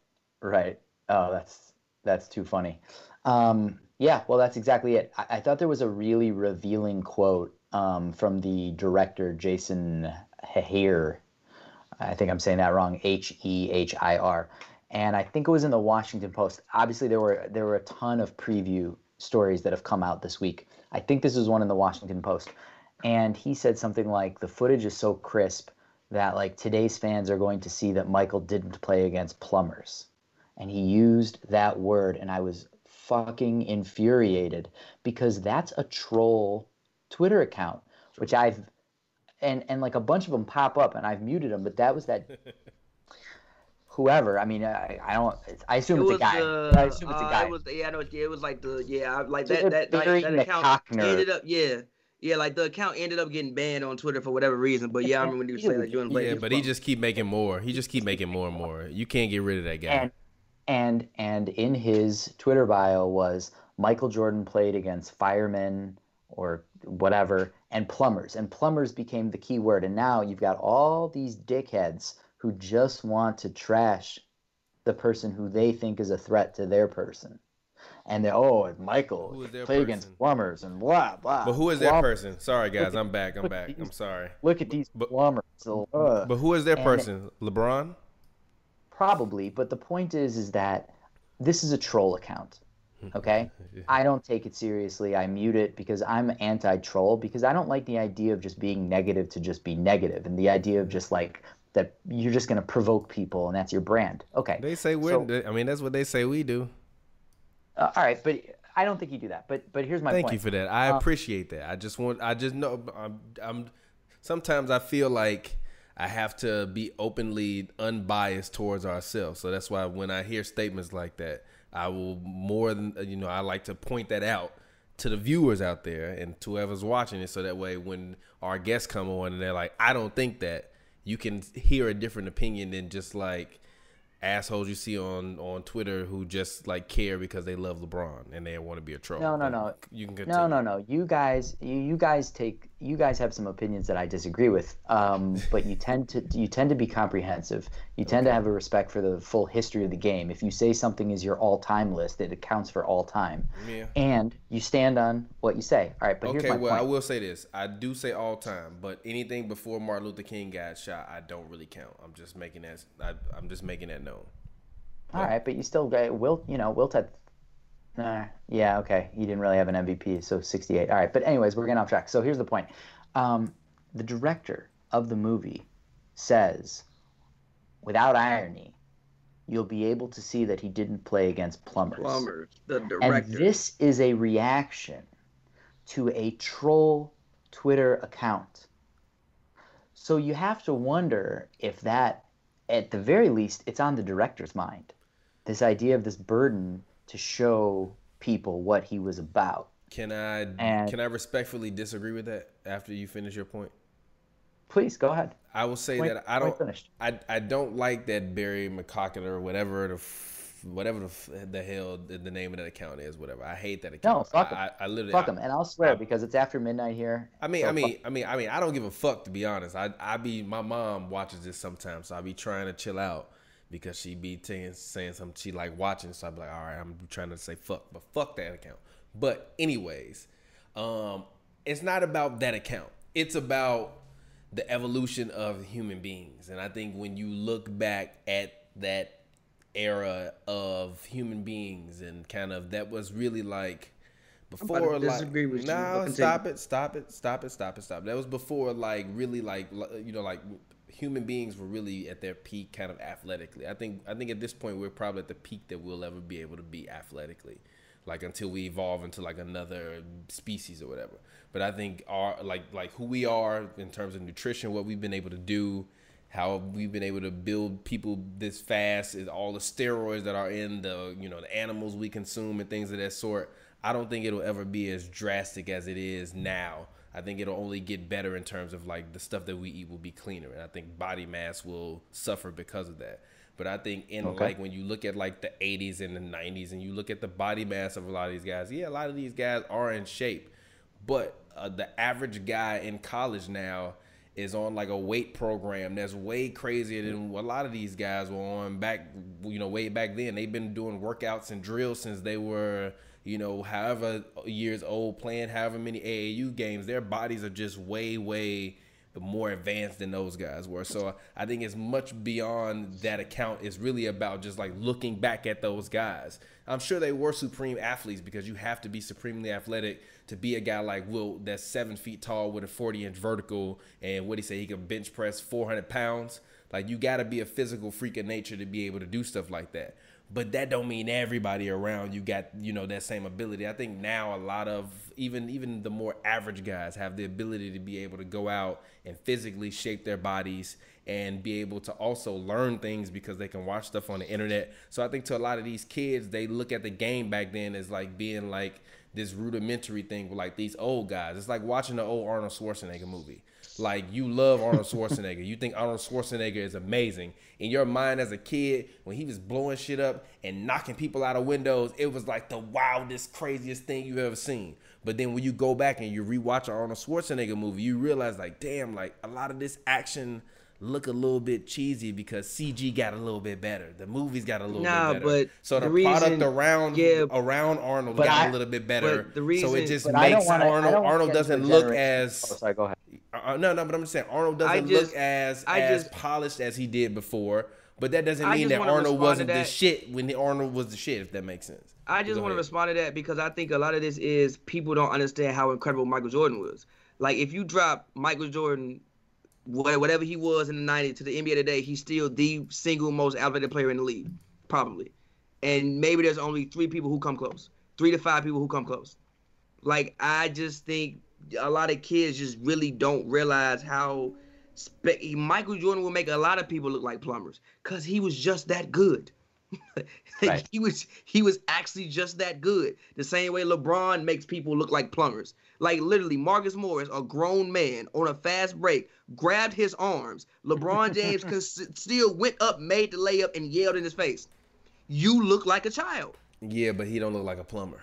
right. Oh, that's that's too funny. Um, yeah, well, that's exactly it. I, I thought there was a really revealing quote um, from the director Jason Hehir. I think I'm saying that wrong. H E H I R. And I think it was in the Washington Post. Obviously, there were there were a ton of preview stories that have come out this week. I think this was one in the Washington Post, and he said something like, "The footage is so crisp that like today's fans are going to see that Michael didn't play against plumbers." And he used that word, and I was fucking infuriated because that's a troll Twitter account, which I've and and like a bunch of them pop up, and I've muted them. But that was that whoever. I mean, I, I don't. I assume It it's a guy. the. I assume it's a uh, guy. It was yeah, I know. Yeah, it was like the yeah, like They're that that like, that account ended up yeah. Yeah, like the account ended up getting banned on Twitter for whatever reason. But yeah, I remember when he was saying that you Jordan Blake. Yeah, is but he just keep making more. He just keep making more and more. You can't get rid of that guy. and and and in his Twitter bio was Michael Jordan played against firemen or whatever and plumbers and plumbers became the key word and now you've got all these dickheads who just want to trash the person who they think is a threat to their person and they're oh Michael Who is their played person? against plumbers and blah blah but who is that Plum- person? Sorry guys, I'm back. I'm back. at I'm sorry. look at these But- plumbers. But who is that And- person? LeBron? Probably, but the point is, is that this is a troll account. Okay, I don't take it seriously. I mute it because I'm anti-troll because I don't like the idea of just being negative to just be negative, and the idea of just like that you're just going to provoke people and that's your brand. Okay, They say we're. So- I mean, that's what they say we do. uh, all right, but I don't think you do that. But but here's my Thank point. you for that. I Um, appreciate that. I just want. I just know. I'm. I'm. Sometimes I feel like I have to be openly unbiased towards ourselves. So that's why when I hear statements like that, I will more than uh, you know. I like to point that out to the viewers out there and to whoever's watching it, so that way when our guests come on and they're like, "I don't think that," you can hear a different opinion than just like assholes you see on on Twitter who just like care because they love LeBron and they want to be a troll. No, no, no. You can continue. No, no, no. You guys, you, you guys take, you guys have some opinions that I disagree with. Um, but you tend to, you tend to be comprehensive. You tend to have a respect for the full history of the game. If you say something is your all-time list, it accounts for all time. Yeah. And you stand on what you say. All right, but here's Okay, my well, I will say this. I do say all time, but anything before Martin Luther King got shot, I don't really count. I'm just making that. I, I'm just making that known. All right, but you still, uh, Wilt, you know, Wilt had Uh, yeah, okay. He didn't really have an MVP, so 68. All right, but anyways, we're getting off track. So here's the point. Um, the director of the movie says, without irony, you'll be able to see that he didn't play against plumbers. Plumbers, the director. And this is a reaction to a troll Twitter account. So you have to wonder if that, at the very least, it's on the director's mind. This idea of this burden to show people what he was about. Can I And- can I respectfully disagree with that after you finish your point? Please go ahead. I will say Point- that I don't. I, I don't like that Barry McCocket or whatever the whatever the, the hell the, the name of that account is whatever. I hate that account. No, fuck him. I, I, I literally Fuck I- him, and I'll swear because it's after midnight here. I mean, so I mean, I mean, I mean, I don't give a fuck to be honest. I, I be my mom watches this sometimes, so I be trying to chill out because she be saying saying something she like watching. So I be like, all right, I'm trying to say fuck, but fuck that account. But anyways, um, it's not about that account. It's about the evolution of human beings, and I think when you look back at that era of human beings and kind of that was really like before like disagree with you, but no stop it stop it stop it stop it stop that was before like really like you know like human beings were really at their peak kind of athletically. I think i think at this point we're probably at the peak that we'll ever be able to be athletically like until we evolve into like another species or whatever. But i think our like like who we are in terms of nutrition what we've been able to do how we've been able to build people this fast is all the steroids that are in the you know the animals we consume and things of that sort i don't think it'll ever be as drastic as it is now i think it'll only get better in terms of like the stuff that we eat will be cleaner and i think body mass will suffer because of that but i think in Okay. like when you look at like the 80s and the 90s and you look at the body mass of a lot of these guys yeah a lot of these guys are in shape but uh, the average guy in college now is on like a weight program that's way crazier than a lot of these guys were on back, you know, way back then. They've been doing workouts and drills since they were, you know, however years old, playing however many AAU games. Their bodies are just way, way more advanced than those guys were. So I think it's much beyond that account. It's really about just like looking back at those guys. I'm sure they were supreme athletes because you have to be supremely athletic to be a guy like Wilt that's seven feet tall with a 40 inch vertical and what he say he can bench press 400 pounds. Like you got to be a physical freak of nature to be able to do stuff like that. But that don't mean everybody around you got you know that same ability. I think now a lot of even even the more average guys have the ability to be able to go out and physically shape their bodies and be able to also learn things because they can watch stuff on the internet. So I think to a lot of these kids, they look at the game back then as like being like this rudimentary thing with like these old guys. It's like watching the old Arnold Schwarzenegger movie. Like you love Arnold Schwarzenegger. you think Arnold Schwarzenegger is amazing. In your mind as a kid, when he was blowing shit up and knocking people out of windows, it was like the wildest, craziest thing you've ever seen. But then when you go back and you rewatch an Arnold Schwarzenegger movie, you realize like, damn, like a lot of this action look a little bit cheesy because CG got a little bit better. The movies got a little Nah, bit better. but so the, the product around yeah, around Arnold but got I- a little bit better. but the so it just But I don't makes wanna- Arnold Arnold doesn't look as Oh, sorry, go ahead. uh, no, no, but I'm just saying Arnold doesn't just- look as I as just- polished as he did before. But that doesn't mean that Arnold wasn't the shit when the Arnold was the shit. If that makes sense. I just want to respond to that because I think a lot of this is people don't understand how incredible Michael Jordan was. Like if you drop Michael Jordan, wha- whatever he was in the '90s to the NBA today, he's still the single most elevated player in the league, probably. And maybe there's only three people who come close, three to five people who come close. Like I just think a lot of kids just really don't realize how spe- Michael Jordan will make a lot of people look like plumbers because he was just that good. Right. He was he was actually just that good. The same way LeBron makes people look like plumbers. Like literally, Marcus Morris, a grown man on a fast break, grabbed his arms. LeBron James cons- still went up, made the layup, and yelled in his face, "You look like a child." Yeah, but he don't look like a plumber.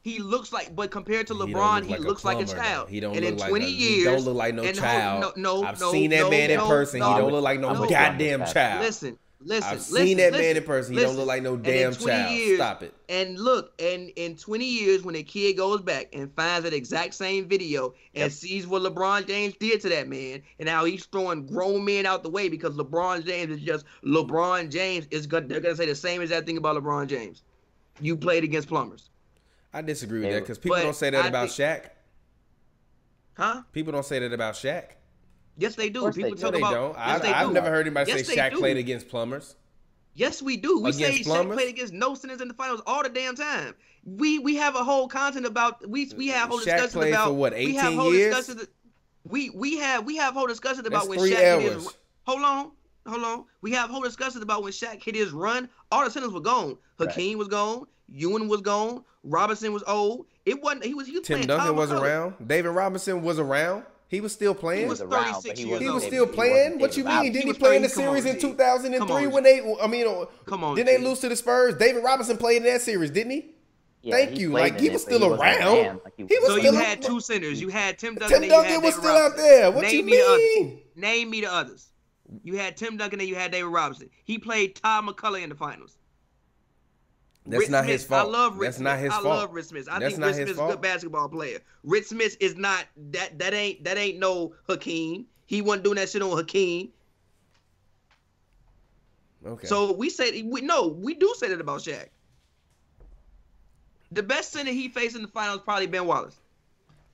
He looks like, but compared to He don't LeBron, look he like a looks like a child. though. He don't and look in like 20 a- years, he don't look like no child. No, no, I've no, seen that no, man in person. No, he don't look like no I'm goddamn you on that. child. Listen, listen. I've listen, seen that man in person. He don't look like no damn child. years- Stop it. And look, and in 20 years, when a kid goes back and finds that exact same video and Yep. sees what LeBron James did to that man and how he's throwing grown men out the way because LeBron James is just LeBron James is gonna they're gonna say the same exact thing about LeBron James. you played against plumbers. I disagree with They- that because people But don't say that I about think- Shaq. Huh? People don't say that about Shaq. Yes, they do. course they People do. No, talk they about. don't. Yes, I, they I've do. never heard anybody Yes, say they Shaq do. played against plumbers. Yes, we do. We Against say plumbers? Shaq played against no centers in the finals all the damn time. We we have a whole content about we we have whole Shaq discussions played about for what, we have whole years? discussions. We we have we have whole discussions about That's when three Shaq hit his. Hold on, hold on. We have whole discussions about when Shaq hit his run. All the centers were gone. Hakeem was gone. Ewing was gone. Robinson was old. It wasn't. He was. He was Tim playing Duncan Tom was MacCulloch. around. David Robinson was around. He was still playing. He was around, 36 he years wasn't He was still playing. What you mean? He Didn't he was play in the playing- come on, series in 2003 on, when they? I mean, uh, Come on, Didn't they lose to the Spurs? David Robinson played in that series, didn't he? Yeah, Thank he you. Like he was but still wasn't around. Like, he he was So still you a- had two centers. You had Tim Duncan. Tim and you had Duncan was David still out Robinson. there. What Name you me the mean? Name me the others. You had Tim Duncan and you had David Robinson. He played Todd MacCulloch in the finals. That's Rich not Smith, his fault. I love Rich That's Smith. not his I fault. I love Rich Smith. I That's think not Rich his Smith is a good basketball player. Rich Smith is not that. That ain't that ain't no Hakeem. He wasn't doing that shit on Hakeem. Okay. So we said we no, we do say that about Shaq. The best center he faced in the finals probably Ben Wallace.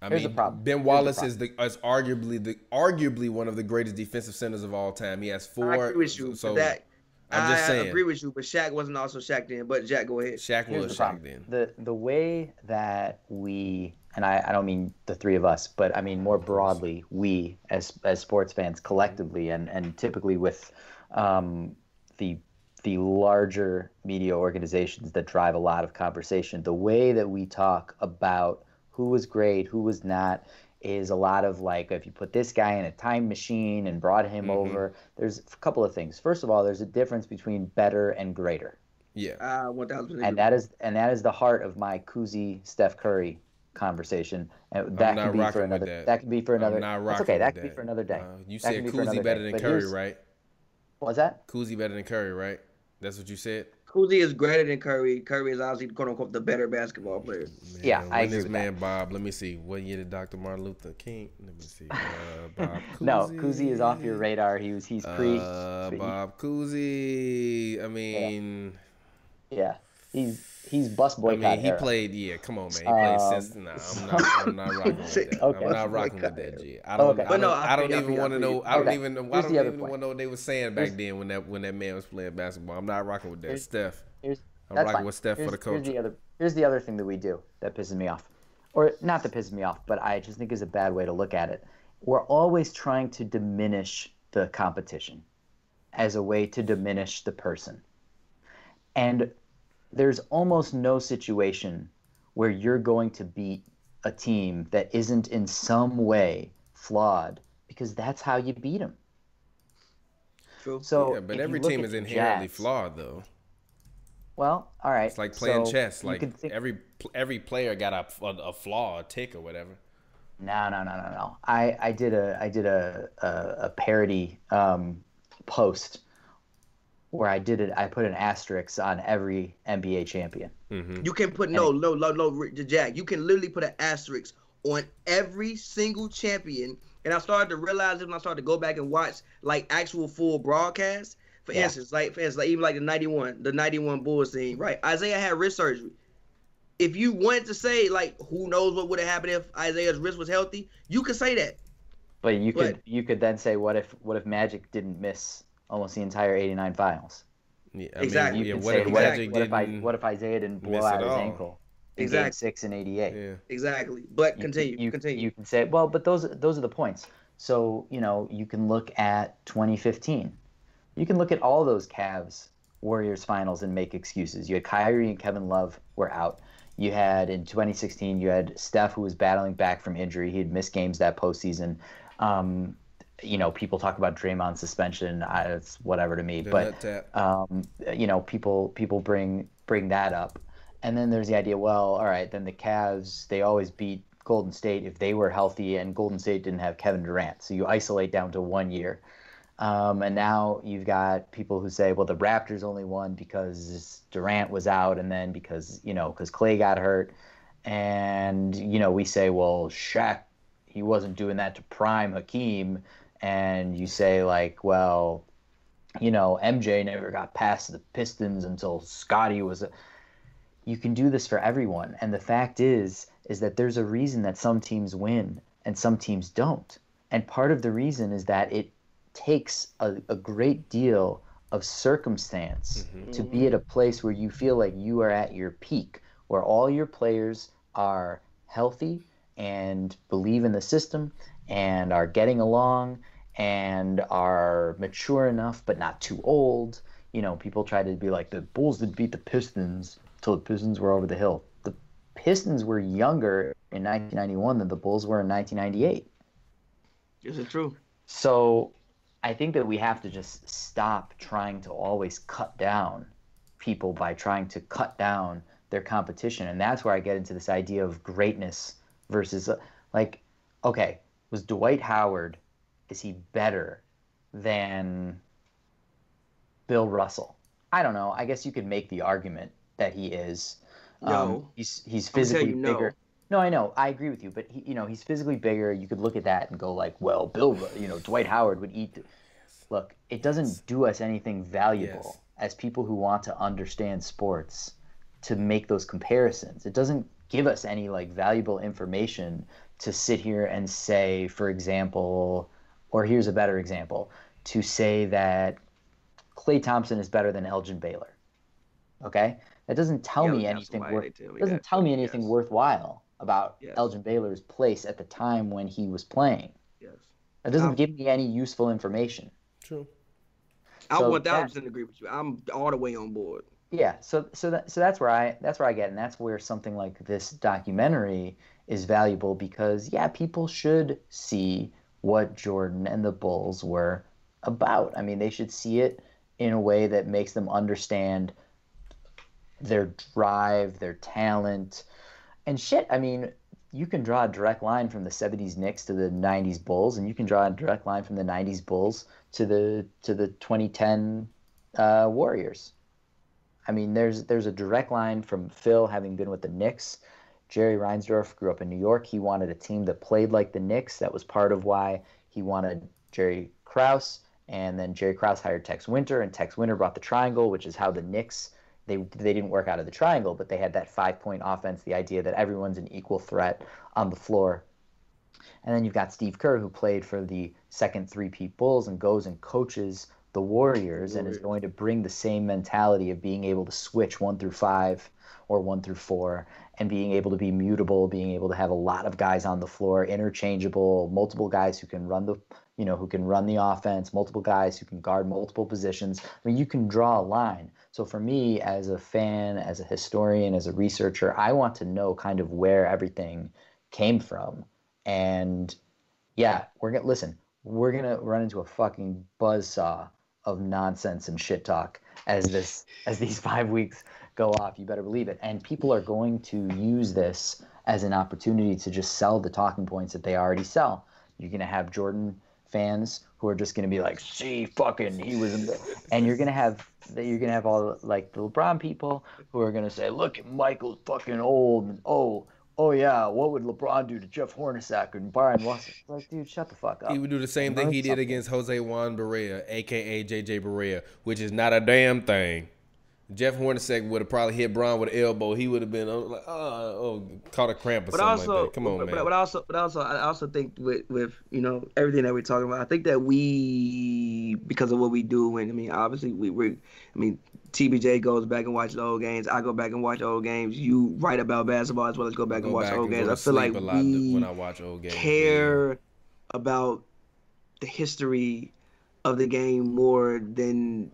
I Here's mean, the problem. Ben Here's the Wallace problem. is the is arguably the arguably one of the greatest defensive centers of all time. He has four. I agree with you. So but that I'm just I saying. agree with you, but Shaq wasn't also Shaq then. But Jack, go ahead. Shaq Here's was the Shaq then. The the way that we and I, I don't mean the three of us, but I mean more broadly, we as as sports fans collectively and, and typically with um, the the larger media organizations that drive a lot of conversation, the way that we talk about who was great, who was not, is a lot of like if you put this guy in a time machine and brought him over, there's a couple of things. First of all, there's a difference between better and greater Yeah. Uh, one thousand. and that is and that is the heart of my Cousy Steph Curry conversation. And that not can be for another. that. That. can be for another. I'm not That's rocking okay. That with can be for another day. Uh, you That said can be for better day. than But Curry, right? What was that? Cousy better than Curry, right? That's what you said. Cousy is greater than Curry. Curry is obviously quote unquote the better basketball player. Man, Yeah, when I agree this with man Bob. Let me see. What year did Dr. Martin Luther King? Let me see. Uh, Bob No, Cousy is off your radar. He was. He's pre. Uh, Bob Cousy. I mean, Yeah, he's he's bus I boycott mean, he era. played. Yeah, come on, man. He played Um, since. Nah, I'm not. I'm not rocking with that. Okay. I'm not rocking with that. G. I don't. Okay. I But no, don't, I I don't feel you, I even want to know. I don't Okay. even. I don't even want to know what they were saying back Here's- then when that when that man was playing basketball. I'm not rocking with that. Here's- Steph. Here's, I'm rocking fine. with Steph for here's, the Here's the other. Here's the other thing that we do that pisses me off, or not that pisses me off, but I just think is a bad way to look at it. We're always trying to diminish the competition as a way to diminish the person, and there's almost no situation where you're going to beat a team that isn't in some way flawed because that's how you beat them. True. So, yeah, but every team is inherently Jazz- flawed, though. Well, all right. It's like playing so chess. Like think- every every player got a, a, a flaw, a tick, or whatever. No, no, no, no, no. I, I did a I did a a, a parody um, post where I did it. I put an asterisk on every NBA champion. Mm-hmm. You can put no, no, no, no, Rick- Jack. You can literally put an asterisk on every single champion. And I started to realize it when I started to go back and watch like actual full broadcasts. For Yeah. instance, like for instance, like even like the '91, the '91 Bulls team, right? Isiah had wrist surgery. If you wanted to say like, who knows what would have happened if Isiah's wrist was healthy, you could say that. But you could you could then say what if what if Magic didn't miss almost the entire '89 finals? Yeah, I Exactly. mean, You yeah, what say if what Magic if, what if I what if Isiah didn't blow out his all? ankle in Exactly. Game Six and '88? yeah. Exactly. But you continue, Can, you, continue. You can say, well, but those those are the points. So you know, you can look at 2015. You can look at all those Cavs Warriors finals and make excuses. You had Kyrie and Kevin Love were out. You had in 2016, you had Steph who was battling back from injury. He had missed games that postseason. Um, you know, people talk about Draymond suspension. I, it's whatever to me, but um, you know, people people bring bring that up, and then there's the idea. Well, all right, then the Cavs they always beat Golden State if they were healthy, and Golden State didn't have Kevin Durant, so you isolate down to one year. Um, and now you've got people who say, well, the Raptors only won because Durant was out, and then because you know because Clay got hurt, and you know we say, well, Shaq, he wasn't doing that to prime Hakeem, and you say like, well, you know, MJ never got past the Pistons until Scottie was. A... you can do this for everyone. And the fact is, is that there's a reason that some teams win and some teams don't. And part of the reason is that it takes a, a great deal of circumstance mm-hmm. to be at a place where you feel like you are at your peak, where all your players are healthy and believe in the system and are getting along and are mature enough but not too old. You know, people try to be like the Bulls did beat the Pistons till the Pistons were over the hill. The Pistons were younger in 1991 than the Bulls were in 1998. Is it true? So I think that we have to just stop trying to always cut down people by trying to cut down their competition. And that's where I get into this idea of greatness versus, uh, like, okay, was Dwight Howard is he better than Bill Russell? I don't know. I guess you could make the argument that he is. No, um, he's he's physically bigger. No. no, I know. I agree with you, but he, you know, he's physically bigger. You could look at that and go like, well, Bill, you know, Dwight Howard would eat. Look, it doesn't do us anything valuable yes. as people who want to understand sports to make those comparisons. It doesn't give us any like valuable information to sit here and say, for example, or here's a better example, to say that Klay Thompson is better than Elgin Baylor. Okay, that doesn't tell yeah, me anything. Worth, doesn't tell me anything yes. worthwhile about yes. Elgin Baylor's place at the time when he was playing. Yes, that doesn't um, give me any useful information. True. I so 1000 agree with you. I'm all the way on board. Yeah, so so that so that's where I that's where I get, and that's where something like this documentary is valuable because yeah, people should see what Jordan and the Bulls were about. I mean, they should see it in a way that makes them understand their drive, their talent, and shit. I mean, you can draw a direct line from the 70s Knicks to the 90s Bulls, and you can draw a direct line from the 90s Bulls to the to the 2010 uh, Warriors. I mean, there's there's a direct line from Phil having been with the Knicks Jerry Reinsdorf grew up in New York. He wanted a team that played like the Knicks. That was part of why he wanted Jerry Krause. And then Jerry Krause hired Tex Winter, and Tex Winter brought the triangle, which is how the Knicks they they didn't work out of the triangle, but they had that five point offense, the idea that everyone's an equal threat on the floor. And then you've got Steve Kerr, who played for the second three-peat Bulls and goes and coaches the Warriors, and is going to bring the same mentality of being able to switch one through five or one through four and being able to be mutable, being able to have a lot of guys on the floor, interchangeable, multiple guys who can run the you know who can run the offense, multiple guys who can guard multiple positions. I mean, you can draw a line. So for me, as a fan, as a historian, as a researcher, I want to know kind of where everything came from. And yeah, we're gonna listen. We're gonna run into a fucking buzz saw of nonsense and shit talk as this as these five weeks go off. You better believe it. And people are going to use this as an opportunity to just sell the talking points that they already sell. You're going to have Jordan fans who are just going to be like, "See, fucking, he was," and you're going to have you're going to have all like the LeBron people who are going to say, "Look, Michael's fucking old," and oh, oh yeah, what would LeBron do to Jeff Hornacek and Bryon Russell? Like, dude, shut the fuck up. He would do the same thing he did against Jose Juan Barea, aka JJ Barea, which is not a damn thing. Jeff Hornacek would have probably hit Bron with an elbow. He would have been uh, like, oh, oh, caught a cramp or but something also, like that. Come on, but, man. But also, but also, I also think with with you know everything that we're talking about, I think that we because of what we do, and I mean, obviously we we, I mean, TBJ goes back and watches old games. I go back and watch old games. You write about basketball as well as go back go and watch back old and games. I feel like we when I watch old games, care yeah. about the history of the game more than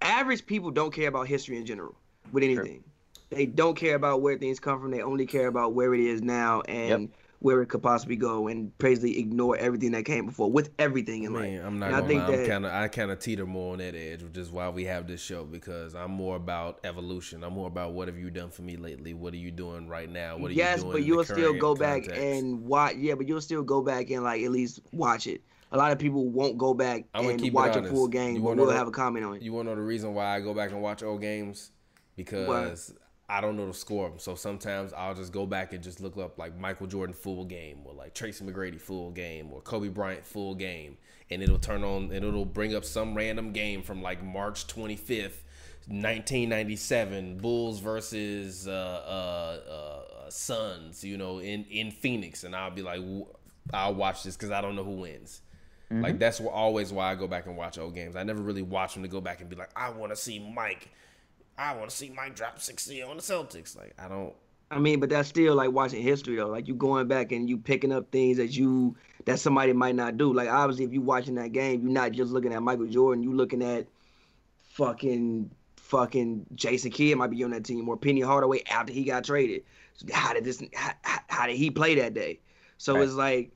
average people don't care about history in general with anything. Sure. They don't care about where things come from. They only care about where it is now and yep. where it could possibly go, and basically ignore everything that came before with everything in Man, life. I'm not and gonna lie. I'm kind of I kind of teeter more on that edge, which is why we have this show because I'm more about evolution. I'm more about what have you done for me lately? What are you doing right now? What are yes, you doing? Yes, but you'll still go context? back and watch. Yeah, but you'll still go back and like at least watch it a lot of people won't go back and watch a full game, but we'll have a comment on it. You want to know the reason why I go back and watch old games? Because what? I don't know the score. So sometimes I'll just go back and just look up like Michael Jordan full game or like Tracy McGrady full game or Kobe Bryant full game. And it'll turn on and it'll bring up some random game from like March 25th, 1997 Bulls versus uh, uh, uh, Suns, you know, in in Phoenix, and I'll be like, I'll watch this because I don't know who wins. Mm-hmm. Like that's always why I go back and watch old games. I never really watch them to go back and be like, I want to see Mike. I want to see Mike drop 60 on the Celtics. Like I don't. I mean, but that's still like watching history though. Like you going back and you picking up things that you that somebody might not do. Like obviously, if you watching that game, you're not just looking at Michael Jordan. You looking at fucking fucking Jason Kidd might be on that team or Penny Hardaway after he got traded. How did this? How, how did he play that day? So right. it's like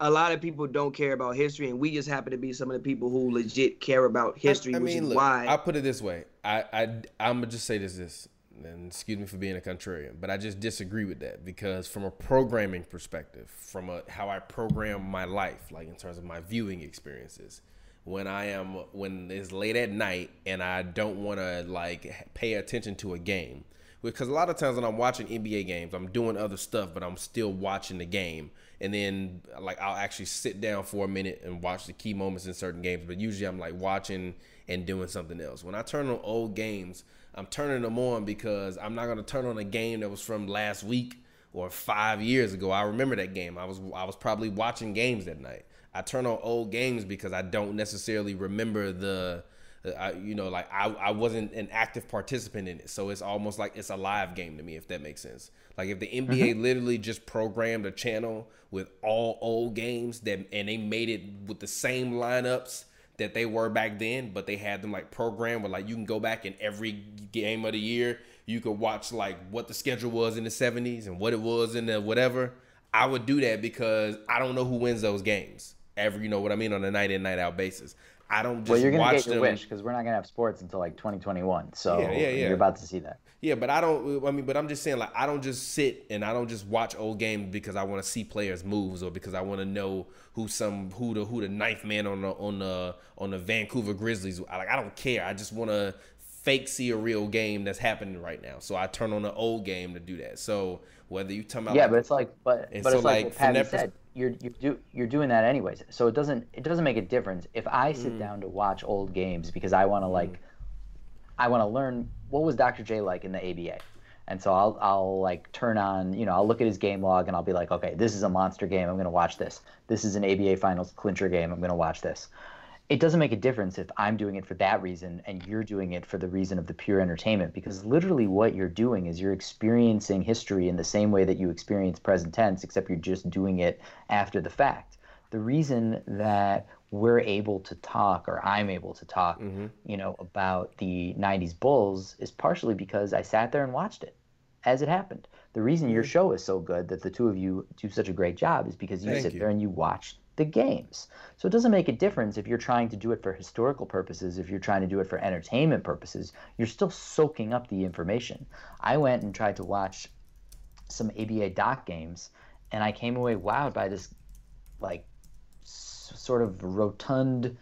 a lot of people don't care about history, and we just happen to be some of the people who legit care about history, I, I which mean, is look, why. I'll put it this way: I, I I'm gonna just say this this, and excuse me for being a contrarian, but I just disagree with that because from a programming perspective, from a how I program my life, like in terms of my viewing experiences, when I am when it's late at night and I don't want to like pay attention to a game because a lot of times when I'm watching NBA games, I'm doing other stuff, but I'm still watching the game. And then like I'll actually sit down for a minute and watch the key moments in certain games. But usually I'm like watching and doing something else. When I turn on old games, I'm turning them on because I'm not gonna turn on a game that was from last week or five years ago. I remember that game. I was I was probably watching games that night. I turn on old games because I don't necessarily remember the I, you know, like I, I wasn't an active participant in it. So it's almost like it's a live game to me, if that makes sense. Like if the NBA mm-hmm. literally just programmed a channel with all old games that and they made it with the same lineups that they were back then, but they had them like programmed where like you can go back in every game of the year. You could watch like what the schedule was in the 70s and what it was in the whatever. I would do that because I don't know who wins those games. Ever, you know what I mean, on a night in, night out basis. I don't just well, you're gonna watch get your them. wish because we're not gonna have sports until like 2021. So yeah, yeah, yeah. you're about to see that. Yeah, but I don't. I mean, but I'm just saying, like, I don't just sit and I don't just watch old games because I want to see players moves or because I want to know who some who the who the ninth man on the on the on the Vancouver Grizzlies. Like, I don't care. I just want to fake see a real game that's happening right now. So I turn on an old game to do that. So whether you talking about yeah, like, but it's like but but so it's like, like Patty said you're you do you're doing that anyways. So it doesn't it doesn't make a difference if I sit mm. down to watch old games because I want to mm. like I want to learn what was Dr. J like in the ABA. And so I'll I'll like turn on, you know, I'll look at his game log and I'll be like, okay, this is a monster game. I'm going to watch this. This is an ABA finals clincher game. I'm going to watch this it doesn't make a difference if I'm doing it for that reason and you're doing it for the reason of the pure entertainment because literally what you're doing is you're experiencing history in the same way that you experience present tense except you're just doing it after the fact. The reason that we're able to talk or I'm able to talk, mm-hmm. you know, about the 90s Bulls is partially because I sat there and watched it as it happened. The reason your mm-hmm. show is so good that the two of you do such a great job is because you Thank sit you. there and you watch the games. So it doesn't make a difference if you're trying to do it for historical purposes, if you're trying to do it for entertainment purposes, you're still soaking up the information. I went and tried to watch some ABA doc games and I came away wowed by this like s- sort of rotund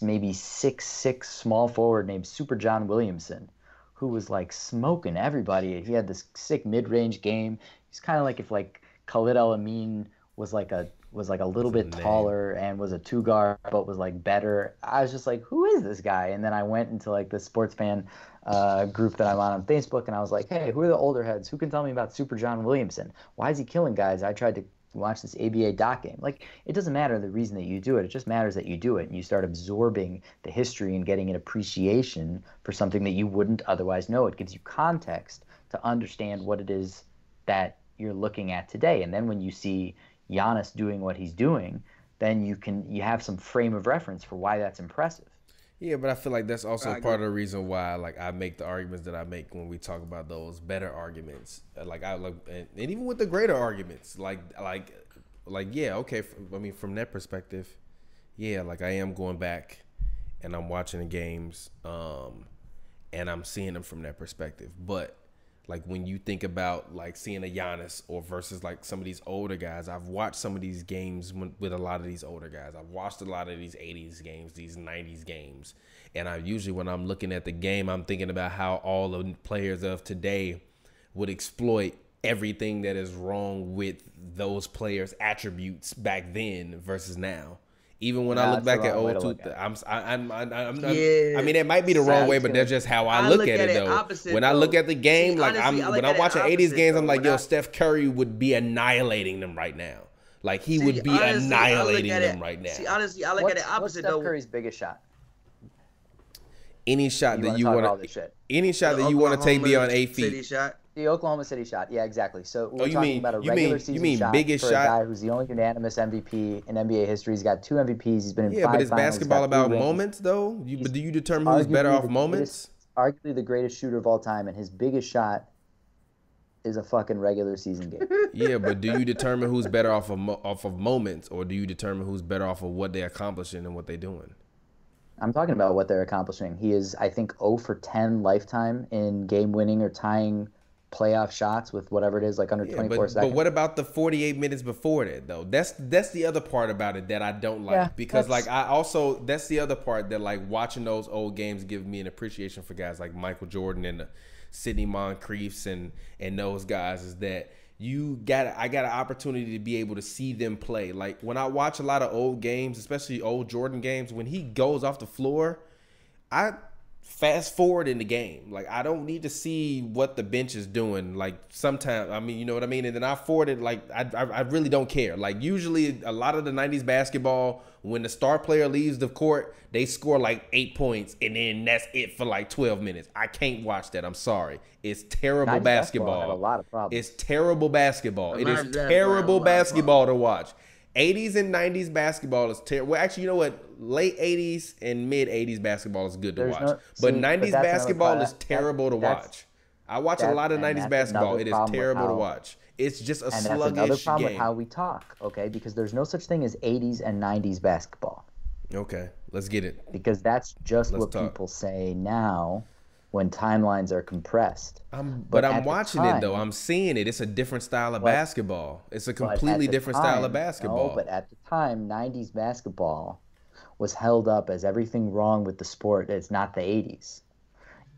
maybe six six small forward named Super John Williamson who was like smoking everybody. He had this sick mid-range game. He's kind of like if like Khalid El-Amin was like a was like a little That's bit taller and was a two guard, but was like better. I was just like, who is this guy? And then I went into like the sports fan uh, group that I'm on on Facebook, and I was like, hey, who are the older heads? Who can tell me about Super John Williamson? Why is he killing guys? I tried to watch this ABA doc game. Like, it doesn't matter the reason that you do it. It just matters that you do it and you start absorbing the history and getting an appreciation for something that you wouldn't otherwise know. It gives you context to understand what it is that you're looking at today. And then when you see Giannis doing what he's doing, then you can you have some frame of reference for why that's impressive. Yeah, but I feel like that's also part of the reason why like I make the arguments that I make when we talk about those better arguments. Like I like and, and even with the greater arguments, like like like yeah, okay, I mean from that perspective, yeah, like I am going back and I'm watching the games um and I'm seeing them from that perspective. But like when you think about like seeing a Giannis or versus like some of these older guys, I've watched some of these games with a lot of these older guys. I've watched a lot of these 80s games, these 90s games. And I usually when I'm looking at the game, I'm thinking about how all the players of today would exploit everything that is wrong with those players' attributes back then versus now Even when Nah, I look back at old to two, look at. I'm, I, I'm, I'm, I'm, Yeah. I mean, it might be the wrong way, but that's just how I, I look, look at, at it it though. opposite, when I look at the game, See, like honestly, I'm, I look when I'm it watching 80s opposite, games, I'm like, yo, I- Steph Curry would be annihilating them right now. Like he See, would be honestly, annihilating them right now. See, honestly, I look What's, at it what's opposite Steph though. Curry's biggest shot? any shot You that wanna you talk about all want this shit. any shot The that you want to take Oklahoma beyond eight City feet. shot. The Oklahoma City shot. Yeah, exactly. So we're Oh, you talking mean- about a regular mean- you season mean shot biggest for shot? a guy who's the only unanimous MVP in NBA history. He's got two MVPs. He's been in Yeah, five but is finals, basketball about moments though? You, but do you determine who's better off moments? greatest- Arguably the greatest shooter of all time, and his biggest shot is a fucking regular season game. yeah, but do you determine who's better off of off of moments, or do you determine who's better off of what they're accomplishing and what they're doing? I'm talking about what they're accomplishing. He is, I think, 0 for 10 lifetime in game winning or tying playoff shots with whatever it is, like under Yeah, 24 but, seconds. but what about the 48 minutes before that though? That's that's the other part about it that I don't like Yeah, because like I also that's the other part that like watching those old games give me an appreciation for guys like Michael Jordan and uh, Sidney Moncriefs and and those guys is that you got I got an opportunity to be able to see them play. Like when I watch a lot of old games, especially old Jordan games, when he goes off the floor, I fast forward in the game. Like I don't need to see what the bench is doing. Like sometimes, I mean, you know what I mean. And then I forward it. Like I, I, I really don't care. Like usually, a lot of the '90s basketball, when the star player leaves the court, they score like eight points, and then that's it for like 12 minutes. I can't watch that. I'm sorry. It's terrible basketball basketball. a lot of problems. It's terrible basketball. It 90s is basketball had a terrible basketball to watch. 80s and 90s basketball is terrible. Well, actually, you know what? Late 80s and mid 80s basketball is good to There's watch. no- but see, but 90s that's another basketball is That- terrible to watch. I watch a lot of 90s basketball. It is terrible to watch. It's just a and that's another sluggish problem with how we talk, okay? Because there's no such thing as 80s and 90s basketball. Okay, let's get it. Because that's just Let's what talk. people say now when timelines are compressed. But but, I'm watching it though. I'm seeing it. It's a different style of basketball. It's a completely different style of basketball. No, but at the time, 90s basketball was held up as everything wrong with the sport. It's not the 80s.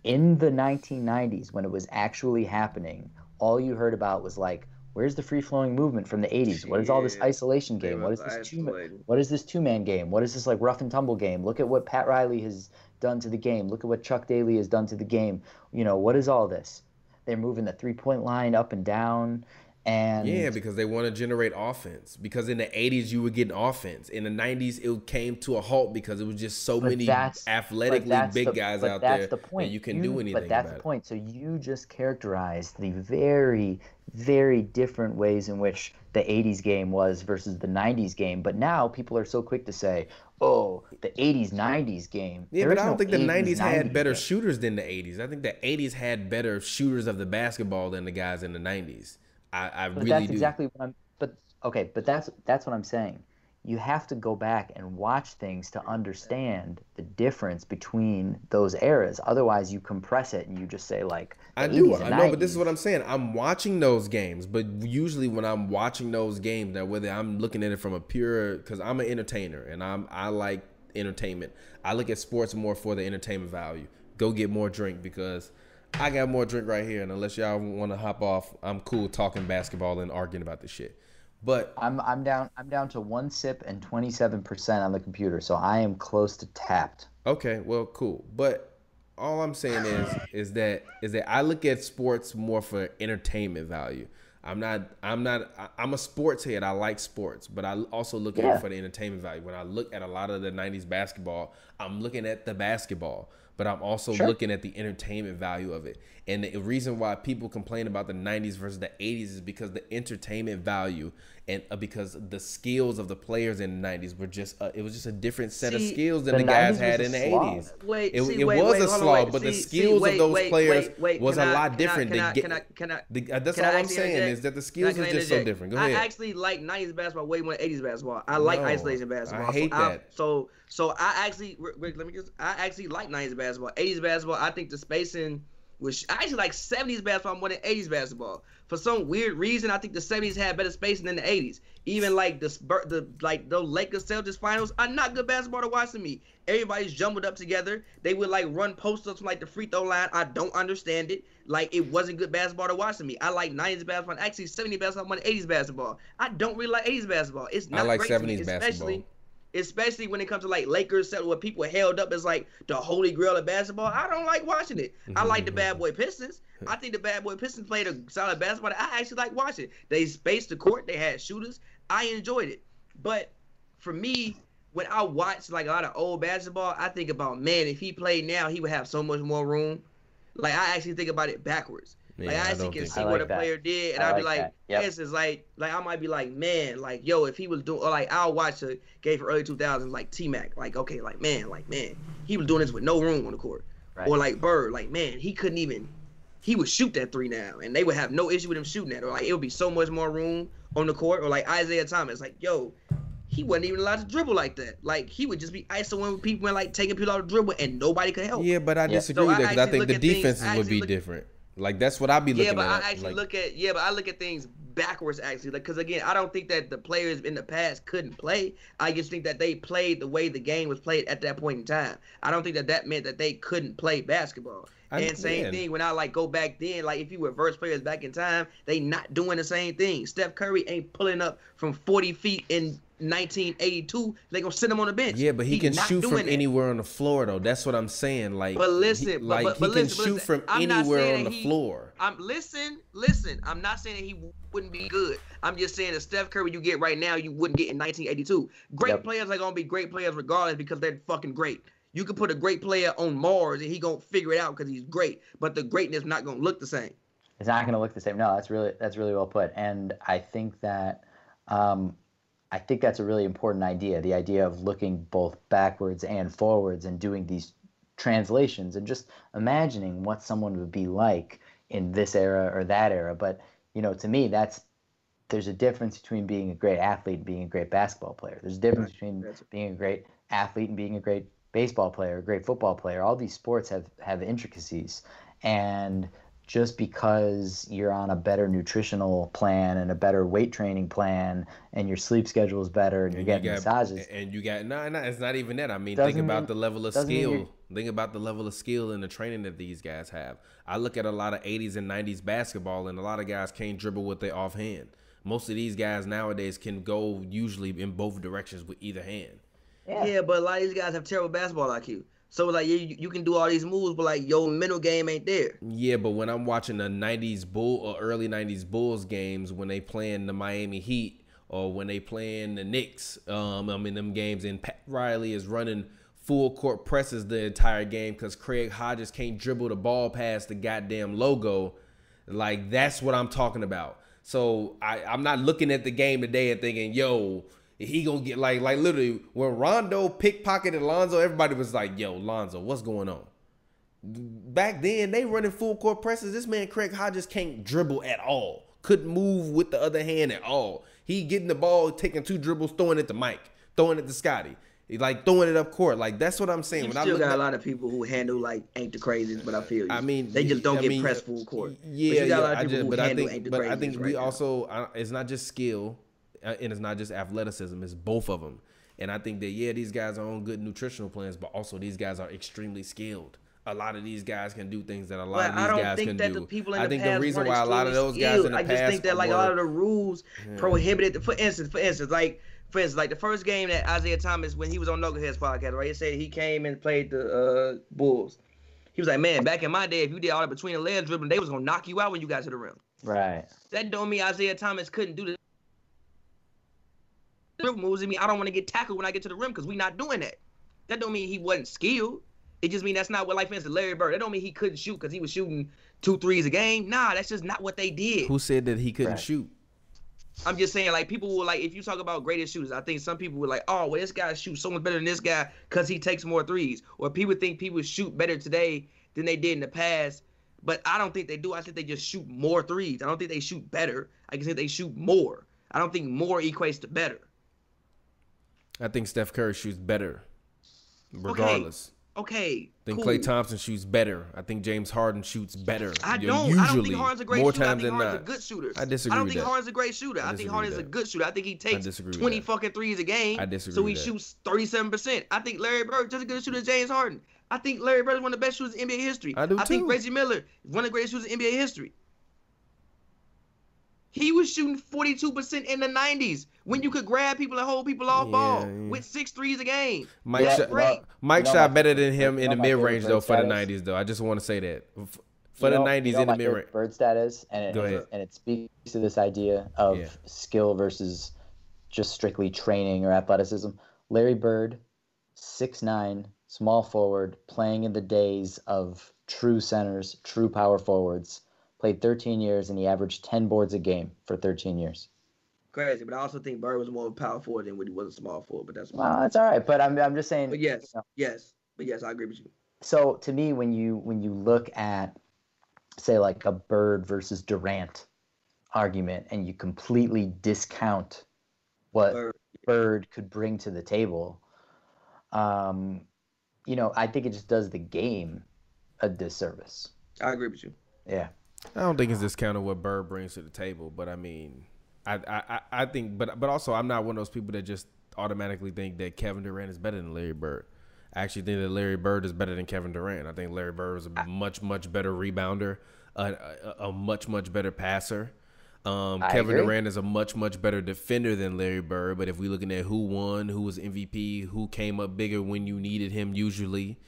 In the 1990s, when it was actually happening, all you heard about was like, where's the free flowing movement from the 80s? What is all this isolation game? What is this two? What is this two man game? What is this like rough and tumble game? Look at what Pat Riley has done to the game. Look at what Chuck Daly has done to the game. You know what is all this? They're moving the three point line up and down, and Yeah, because they want to generate offense. Because in the '80s you were getting offense. In the '90s it came to a halt because it was just so many athletically big the- guys out that's there the point. you can do anything But that's the point. So you just characterized the very, very different ways in which the '80s game was versus the '90s game. But now people are so quick to say, "Oh, the '80s '90s game." Yeah, There but I don't no think the 80s, '90s had 90s better game. shooters than the '80s. I think the '80s had better shooters of the basketball than the guys in the '90s. I, I But really that's do. exactly what I'm. But okay, but that's that's what I'm saying. You have to go back and watch things to understand the difference between those eras. Otherwise, you compress it and you just say like. I do. I know, but this is what I'm saying. I'm watching those games, but usually when I'm watching those games, now whether I'm looking at it from a pure, because I'm an entertainer and I'm I like entertainment. I look at sports more for the entertainment value. Go get more drink because I got more drink right here, and unless y'all want to hop off, I'm cool talking basketball and arguing about this shit. But I'm I'm down I'm down to one sip and 27 percent on the computer, so I am close to tapped. Okay, well, cool. But all I'm saying is is that is that I look at sports more for entertainment value. I'm not I'm not I- I'm a sports head. I like sports, but I also look at it for the entertainment value. When I look at a lot of the 90s basketball, I'm looking at the basketball, but I'm also Sure. looking at the entertainment value of it. And the reason why people complain about the 90s versus the 80s is because the entertainment value and uh, because the skills of the players in the 90s were just uh, it was just a different set of skills than the the, guys had in the slog. 80s. Wait, it, see, it wait, was wait, a hold slog, wait. but the See, see, skills wait, of those wait, players wait, wait, was can a I- lot can I- different. can to I- can I- can I- uh, that's all I'm saying interject? Is that the I- skills are I just so different. Go ahead. I actually like 90s basketball way more than 80s basketball. I like No, isolation basketball. I hate so um, that. so so I actually Rick, let me just I actually like 90s basketball. 80s basketball, I think the spacing was I actually like 70s basketball more than 80s basketball. For some weird reason, I think the 70s had better spacing than the 80s. Even like the the like the Lakers Celtics finals are not good basketball to watch to me. Everybody's jumbled up together. They would like run post ups from like the free throw line. I don't understand it. Like it wasn't good basketball to watch to me. I like 90s basketball. Actually, 70s basketball more than 80s basketball. I don't really like 80s basketball. It's I not like great to me, 70s especially- basketball. Especially when it comes to like Lakers, where people held up as like the holy grail of basketball. I don't like watching it. I mm-hmm. like the bad boy Pistons. I think the bad boy Pistons played a solid basketball. I actually like watching. They spaced the court. They had shooters. I enjoyed it. But for me, when I watch like a lot of old basketball, I think about man, if he played now, he would have so much more room. Like I actually think about it backwards. Yeah, like I I actually can see I what a that. player did, and I I'd be like like, that. Yep. yes, it's like like I might be like, man, like yo, if he was doing, or like I'll watch a game for early 2000s, like T Mac, like okay, like man, like man, he was doing this with no room on the court, Right. or like Bird, like man, he couldn't even, he would shoot that three now, and they would have no issue with him shooting that, or like it would be so much more room on the court, or like Isiah Thomas, like yo. He wasn't even allowed to dribble like that. Like he would just be isoing people and like taking people out of dribble, and nobody could help. Yeah, but I Yeah. disagree So with I that because I actually think the at things- defenses would be look- different. Like that's what I'd be looking at. Yeah, but at. I actually like, look at yeah, but I look at things backwards actually, like because again, I don't think that the players in the past couldn't play. I just think that they played the way the game was played at that point in time. I don't think that that meant that they couldn't play basketball. I- and same yeah. thing when I like go back then, like if you reverse players back in time, they not doing the same thing. Steph Curry ain't pulling up from 40 feet in 1982. They gonna sit him on the bench. yeah, but he, can shoot from that. anywhere on the floor though. That's what I'm saying. Like, But listen, he, but- like but, he but can listen, but shoot listen, from I'm anywhere on the he- floor. I'm listen, listen. I'm not saying that he wouldn't be good. I'm just saying the Steph Curry you get right now, you wouldn't get in 1982. Great Yep. players are gonna be great players regardless because they're fucking great. You could put a great player on Mars and he gonna figure it out because he's great, but the greatness not gonna look the same. It's not going to look the same. No, that's really that's really well put. And I think that um, I think that's a really important idea. The idea of looking both backwards and forwards and doing these translations and just imagining what someone would be like in this era or that era. But you know, to me, that's there's a difference between being a great athlete and being a great basketball player. There's a difference between being a great athlete and being a great baseball player, a great football player. All these sports have have intricacies, and just because you're on a better nutritional plan and a better weight training plan and your sleep schedule is better and, you're getting you got, massages, and you got no, no, it's not even that. I mean, Doesn't think about mean- the level of skill. Think about the level of skill and the training that these guys have. I look at a lot of '80s and '90s basketball, and a lot of guys can't dribble with their offhand. Most of these guys nowadays can go usually in both directions with either hand. Yeah. but a lot of these guys have terrible basketball IQ. So like you, you can do all these moves, but like your mental game ain't there. Yeah, but when I'm watching the '90s Bull or early '90s Bulls games, when they playing the Miami Heat or when they playing the Knicks, um, I mean them games, and Pat Riley is running full court presses the entire game because Craig Hodges can't dribble the ball past the goddamn logo. Like that's what I'm talking about. So I, I'm not looking at the game today and thinking, yo, he gonna get like like literally when Rondo pickpocketed Lonzo, everybody was like, yo, Lonzo, what's going on? back then they running full court presses. This man Craig Hodges can't dribble at all. Couldn't move with the other hand at all. He getting the ball, taking two dribbles, throwing it to Mike, throwing it to Scottie. He like throwing it up court. Like that's what I'm saying. You When I still look got at- a lot of people who handle like ain't the craziest, but I feel you. I mean, they just don't I get mean, pressed full court. But Yeah, you got yeah. a lot of I people just, who but I think, ain't the but I think we right also, uh, it's not just skill, and it's not just athleticism. It's both of them. And I think that yeah, these guys are on good nutritional plans, but also these guys are extremely skilled. A lot of these guys can do things that a lot But of these I don't guys think can that do. the people in I the think past the reason why a lot of those extremely guys in the past I just think that like a lot of the rules prohibited. For instance, for instance, like for instance, like the first game that Isiah Thomas when he was on Knuckleheads podcast, right? He said he came and played the uh, Bulls. He was like, man, back in my day, if you did all the between the legs dribbling, they was gonna knock you out when you got to the rim. right? That don't mean Isiah Thomas couldn't do the dribble moves. I mean, I don't want to get tackled when I get to the rim because we not doing that. That don't mean he wasn't skilled. It just mean that's not what, like, for instance, Larry Bird. That don't mean he couldn't shoot because he was shooting two threes a game. Nah, that's just not what they did. Who said that he couldn't Right. shoot? I'm just saying, like, people will like if you talk about greatest shooters, I think some people were like, oh, well, this guy shoots so much better than this guy because he takes more threes. Or people think people shoot better today than they did in the past. But I don't think they do. I think they just shoot more threes. I don't think they shoot better. I can say they shoot more. I don't think more equates to better. I think Steph Curry shoots better, regardless. Okay. I think cool. Klay Thompson shoots better. I think James Harden shoots better. I don't. Usually, I don't think Harden's a great more shooter. I think Harden's not. a good shooter. I disagree I don't think that. Harden's a great shooter. I, think Harden's a good shooter. I think he takes 20 that. fucking threes a game. I disagree So he shoots 37%. I think Larry Bird just as good a shooter as James Harden. I think Larry Bird is one of the best shooters in NBA history. I do I think. Reggie Miller is one of the greatest shooters in NBA history. He was shooting 42% in the 90s when you could grab people and hold people off Yeah, ball yeah. with six threes a game. Mike Yeah, shot, great. Mike You know shot my- better than him in the mid range though for the nineties though. I just want to say that for You the nineties you know in the mid range. bird status and it, Go and ahead. it, and it speaks to this idea of Yeah. skill versus just strictly training or athleticism. Larry Bird, six nine, small forward, playing in the days of true centers, true power forwards. Played 13 years, and he averaged 10 boards a game for 13 years. Crazy, but I also think Bird was more of a power forward than when he was a small forward. But that's Well, that's all right, but I'm, I'm just saying. But yes, you know, yes, but yes, I agree with you. so to me when you when you look at say like a bird versus durant argument and you completely discount what Bird. bird could bring to the table um you know i think it just does the game a disservice I agree with you. yeah I don't think it's discounted what Bird brings to the table, but I mean, I, I I- think, but but also I'm not one of those people that just automatically think that Kevin Durant is better than Larry Bird. I actually think that Larry Bird is better than Kevin Durant. I think Larry Bird is a much much better rebounder, a, a, a much much better passer. Um, Kevin agree. Durant is a much much better defender than Larry Bird. But if we're looking at who won, who was MVP, who came up bigger when you needed him, usually,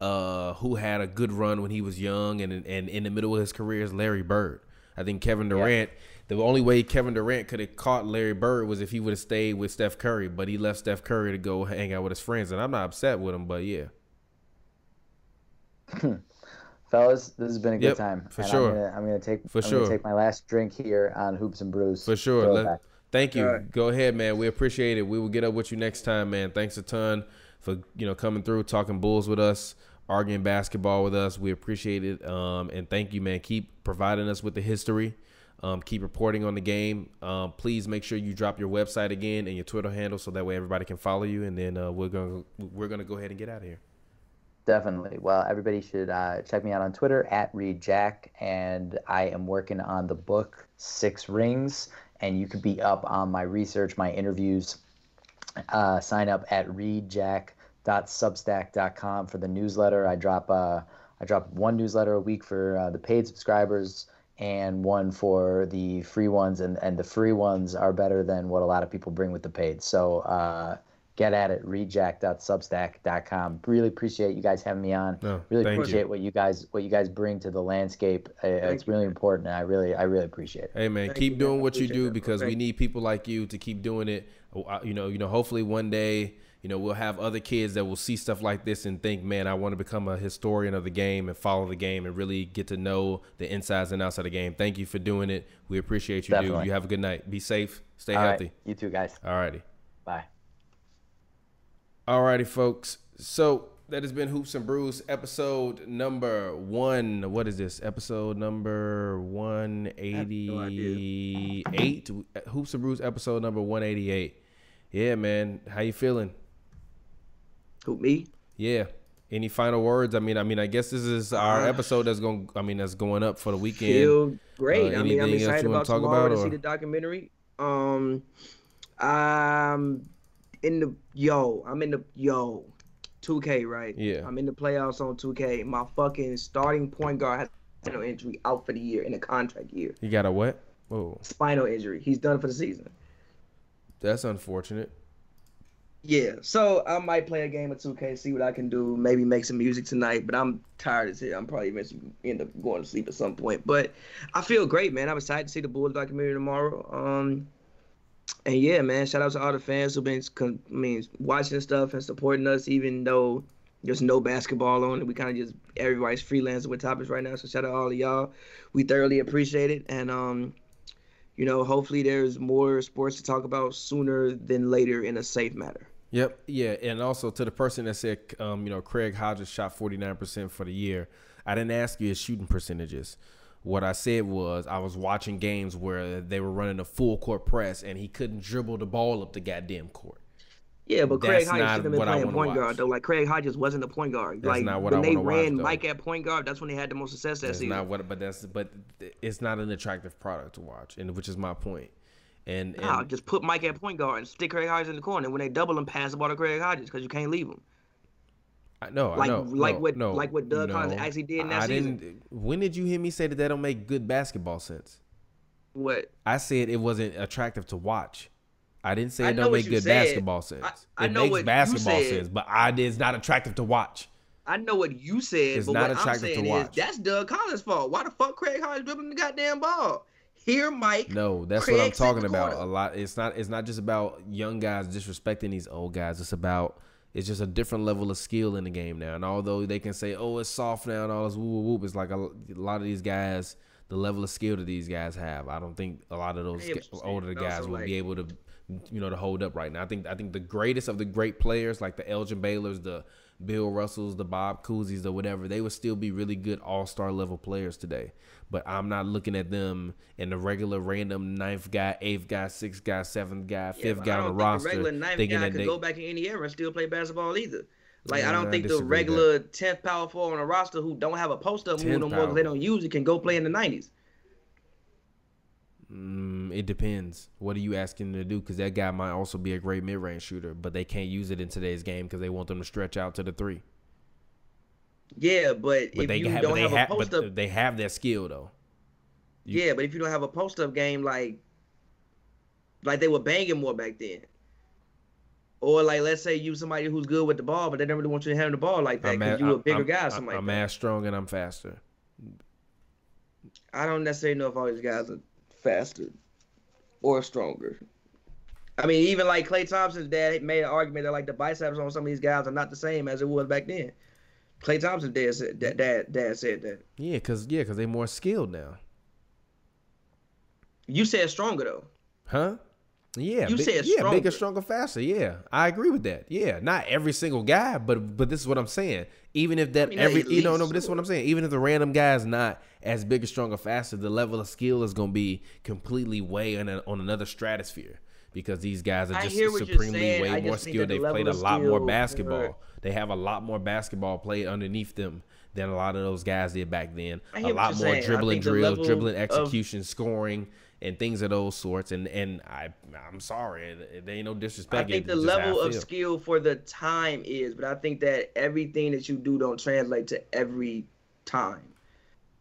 uh, who had a good run when he was young and and in the middle of his career is Larry Bird. I think Kevin Durant. The only way Kevin Durant could have caught Larry Bird was if he would have stayed with Steph Curry, but he left Steph Curry to go hang out with his friends, and I'm not upset with him. But yeah, fellas this has been a good Yep, time for and sure. i'm gonna, I'm gonna take For I'm sure. gonna take my last drink here on hoops and brews For sure. Let- thank you. All right. Go ahead, man. We appreciate it. We will get up with you next time, man. Thanks a ton for you know coming through, talking Bulls with us, arguing basketball with us. We appreciate it. Um, and thank you, man. Keep providing us with the history. Um, keep reporting on the game. Um, please make sure you drop your website again and your Twitter handle so that way everybody can follow you. And then uh, we're gonna we're gonna go ahead and get out of here. Definitely. Well, everybody should uh, check me out on Twitter at Read Jack, and I am working on the book Six Rings, and you could be up on my research, my interviews. Uh, sign up at readjack.substack.com for the newsletter. I drop uh, I drop one newsletter a week for uh, the paid subscribers and one for the free ones, and, and the free ones are better than what a lot of people bring with the paid. So uh, get at it, readjack.substack.com. Really appreciate you guys having me on. No, really thank you. appreciate what you guys what you guys bring to the landscape. Uh, it's you. really important. And I really I really appreciate it. Hey man, Thank keep you, doing man. What you do that, bro. because we need people like you to keep doing it. Uh, You know, you know. Hopefully one day, you know, we'll have other kids that will see stuff like this and think, man, I want to become a historian of the game and follow the game and really get to know the insides and outs of the game. Thank you for doing it. We appreciate you, dude. You have a good night. Be safe. Stay All healthy. right, you too, guys. All righty. Bye. Alrighty, folks. So that has been Hoops and Brews episode number one. What is this? Episode number one eighty eight. Hoops and Brews episode number one eighty eight. Yeah, man. How you feeling? Who me? Yeah. Any final words? I mean, I mean, I guess this is our Uh, episode that's going. I mean, that's going up for the weekend. Feel great. Uh, I mean, I'm excited about talk tomorrow about, to or- see the documentary. Um, I'm in the yo. I'm in the yo. 2K, right? Yeah. I'm in the playoffs on 2K. My fucking starting point guard has spinal injury out for the year in a contract year. You got a what? Oh, Spinal injury. He's done for the season. that's unfortunate. Yeah, so I might play a game of 2K, see what I can do, maybe make some music tonight. But I'm tired as hell. I'm probably eventually end up going to sleep at some point. But I feel great, man. I'm excited to see the Bulls documentary tomorrow. Um, and yeah, man, shout out to all the fans who've been, con- I mean, watching stuff and supporting us, even though there's no basketball on it. We kind of just everybody's freelancing with topics right now. So shout out all of y'all. We thoroughly appreciate it, and um, you know, hopefully there's more sports to talk about sooner than later in a safe manner. Yep. Yeah. And also to the person that said, um, you know, Craig Hodges shot 49% for the year, I didn't ask you his shooting percentages. What I said was I was watching games where they were running a full court press and he couldn't dribble the ball up the goddamn court. Yeah, but Craig That's Hodges not should have been playing point watch. guard though. Like Craig Hodges wasn't a point guard. That's like not what when I they ran watch. Mike at point guard, that's when they had the most success that That's season. not what, but that's, but it's not an attractive product to watch, and which is my point. And, and Nah, just put Mike at point guard and stick Craig Hodges in the corner. When they double him, pass the ball to Craig Hodges because you can't leave him. I know, I like- know, like no, what- no, like what Doug no. Collins actually did in that I season. didn't. When did you hear me say that that don't make good basketball sense? What? I said it wasn't attractive to watch. I didn't say I it don't make good said. basketball sense. I- I it makes basketball sense, but I did. it's not attractive to watch. I know what you said, It's but not what I'm attractive to saying is watch. that's Doug Collins' fault. Why the fuck Craig Collins dribbling the goddamn ball? Here, Mike. No, that's Craig what I'm talking about. A lot. It's not. It's not just about young guys disrespecting these old guys. It's about. It's just a different level of skill in the game now. And although they can say, "Oh, it's soft now," and all this whoop whoop it's like a, a lot of these guys, the level of skill that these guys have. I don't think a lot of those I hear saying, older guys will like- be able to, you know, to hold up right now. I think. I think the greatest of the great players, like the Elgin Baylors, the Bill Russells, the Bob Cousys, or whatever, they would still be really good all star level players today. But I'm not looking at them in the regular random ninth guy, eighth guy, sixth guy, seventh guy, fifth but guy I on the think roster. The regular ninth guy could they, go back in any era and still play basketball either. Like I don't I think the regular tenth power forward on the roster who don't have a post up move no more because they don't use it can go play in the nineties. Mm, it depends. What are you asking them to do? Because that guy might also be a great mid range shooter, but they can't use it in today's game because they want them to stretch out to the three. Yeah, but, But if they you have, don't have a post up, they have that skill though. you- yeah, but if you don't have a post up game like, like they were banging more back then. Or like, let's say you somebody who's good with the ball, but they never really want you to handle the ball like that because you a I'm- bigger I'm- guy, something I'm like that. as strong and I'm faster. I don't necessarily know if all these guys are faster or stronger. I mean, even like Klay Thompson's dad made an argument that like the biceps on some of these guys are not the same as it was back then. Klay Thompson's dad said that. Dad, dad said that. Yeah, cause yeah, cause they're more skilled now, You said stronger though. huh? Yeah, You big- said yeah, stronger. bigger, stronger, faster. Yeah, I agree with that. Yeah, not every single guy, but but this is what I'm saying. Even if that mean, every you know no, but this is what I'm saying. Even if the random guy is not as big, stronger, faster, the level of skill is gonna be completely way on, a, on another stratosphere because these guys are just hear what you're supremely way I more skilled. They've played a lot more skill- basketball. They have a lot more basketball played underneath them than a lot of those guys did back then. A lot more saying. Dribbling drills, dribbling execution, scoring, and things of those sorts. And and I I'm sorry, it, it ain't no disrespect. I think the just how I level of skill for the time is, but I think that everything that you do don't translate to every time.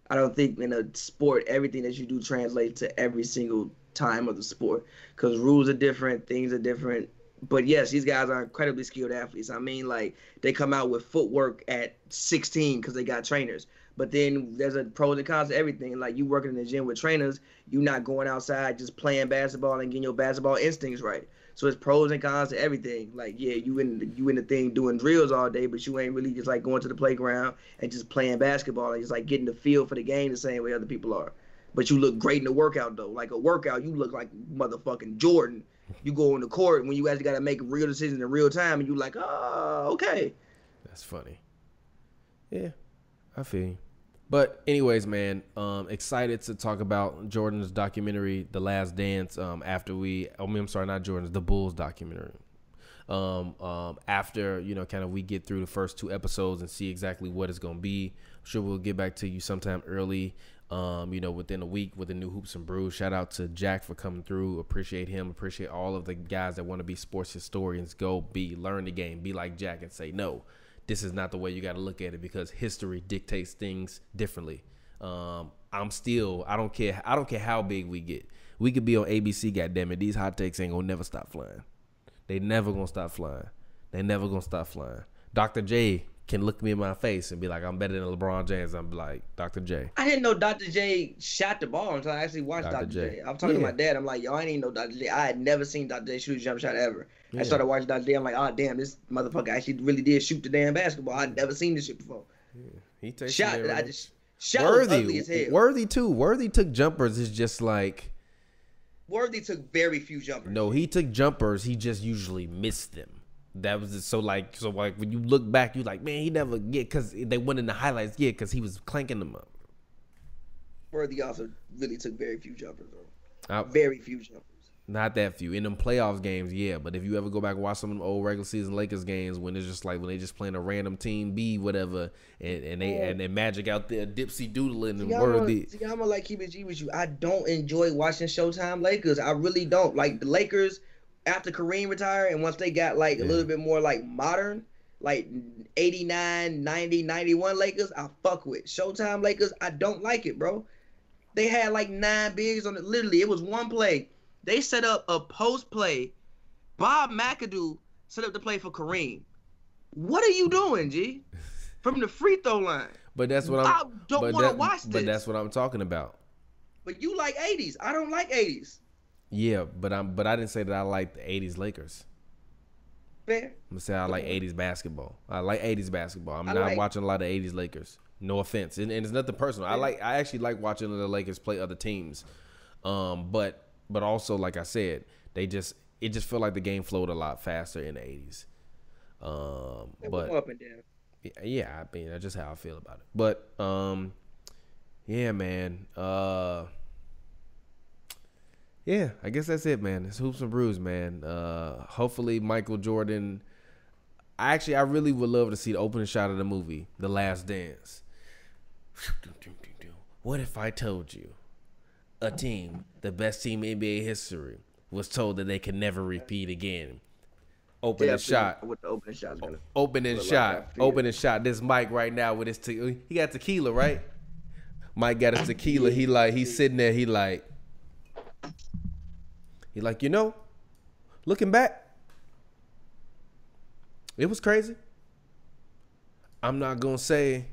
I don't think in a sport everything that you do translates to every single time of the sport because rules are different, things are different. But yes, these guys are incredibly skilled athletes. I mean, like they come out with footwork at 16 because they got trainers. But then there's a pros and cons to everything. Like you working in the gym with trainers, you not going outside just playing basketball and getting your basketball instincts right. So it's pros and cons to everything. Like yeah, you in the, you in the thing doing drills all day, but you ain't really just like going to the playground and just playing basketball and just like getting the feel for the game the same way other people are. But you look great in the workout though. Like a workout, you look like motherfucking Jordan. You go on the court when you actually got to make real decisions in real time, and you like, oh, okay. That's funny. Yeah, I feel you. But anyways, man, um, excited to talk about Jordan's documentary, The Last Dance. Um, after we, I mean, I'm sorry, not Jordan's, the Bulls documentary. Um, um, after you know, kind of we get through the first two episodes and see exactly what it's gonna be. I'm sure we'll get back to you sometime early. Um, you know, within a week with the new hoops and brews. Shout out to Jack for coming through. Appreciate him. Appreciate all of the guys that want to be sports historians. Go be learn the game. Be like Jack and say no this is not the way you got to look at it because history dictates things differently. Um, I'm still, I don't care, I don't care how big we get. We could be on ABC, goddamn it. These hot takes ain't gonna never stop flying. They never gonna stop flying. They never gonna stop flying. Dr. J can look me in my face and be like, I'm better than LeBron James. I'm like, Dr. J. I didn't know Dr. J shot the ball until I actually watched Dr. Dr. J. Was talking Yeah. to my dad. I'm like, yo, I didn't even know Dr. J. I had never seen Dr. J shoot a jump shot ever. Yeah. I started watching Dr. J. I'm like, oh damn, this motherfucker actually really did shoot the damn basketball. I'd never seen this shit before. He takes Shot, some I just shot Worthy, worthy too. Worthy took jumpers. Is just like Worthy took very few jumpers. No, he took jumpers. He just usually missed them. That was just so like so like when you look back, you like man, he never get because they went in the highlights. Yeah, because he was clanking them up. Worthy also really took very few jumpers though. Very few jumpers. not that few in them playoffs games, yeah. But if you ever go back and watch some of them old regular season Lakers games when it's just like when they just playing a random team B, whatever, and, and they and then Magic out there dipsy doodling and worthy. see, I'm gonna like keep it G with you. I don't enjoy watching Showtime Lakers. I really don't. Like the Lakers after Kareem retired and once they got like Yeah. a little bit more like modern, like 89, 90, 91 Lakers, I fuck with. Showtime Lakers, I don't like it, bro. They had like nine bigs on it. Literally, it was one play. They set up a post play. Bob McAdoo set up the play for Kareem. What are you doing, G? From the free throw line. But that's what I'm. I don't wanna watch this. But that's what I'm talking about. But you like 80s. I don't like 80s. Yeah, but I'm. But I didn't say that I like the '80s Lakers. Fair. I'm gonna say I like '80s basketball. I like '80s basketball. I'm I not like- watching a lot of '80s Lakers. No offense, and, and it's nothing personal. I like. I actually like watching the Lakers play other teams. Um, but but also like I said, they just it just felt like the game flowed a lot faster in the '80s. Um, but up and down. yeah, I mean that's just how I feel about it. But um, yeah, man. Uh, yeah, I guess that's it, man. It's hoops and brews, man. Uh, hopefully Michael Jordan. I actually, I really would love to see the opening shot of the movie, The Last Dance. What if I told you a team, the best team in NBA history, was told that they could never repeat again? Open the shot What the opening shot's gonna. opening like shot, that, opening shot. This Mike right now with his te- he got tequila, right? Mike got his tequila. He like he's sitting there. He like like you know, looking back, it was crazy. I'm not gonna say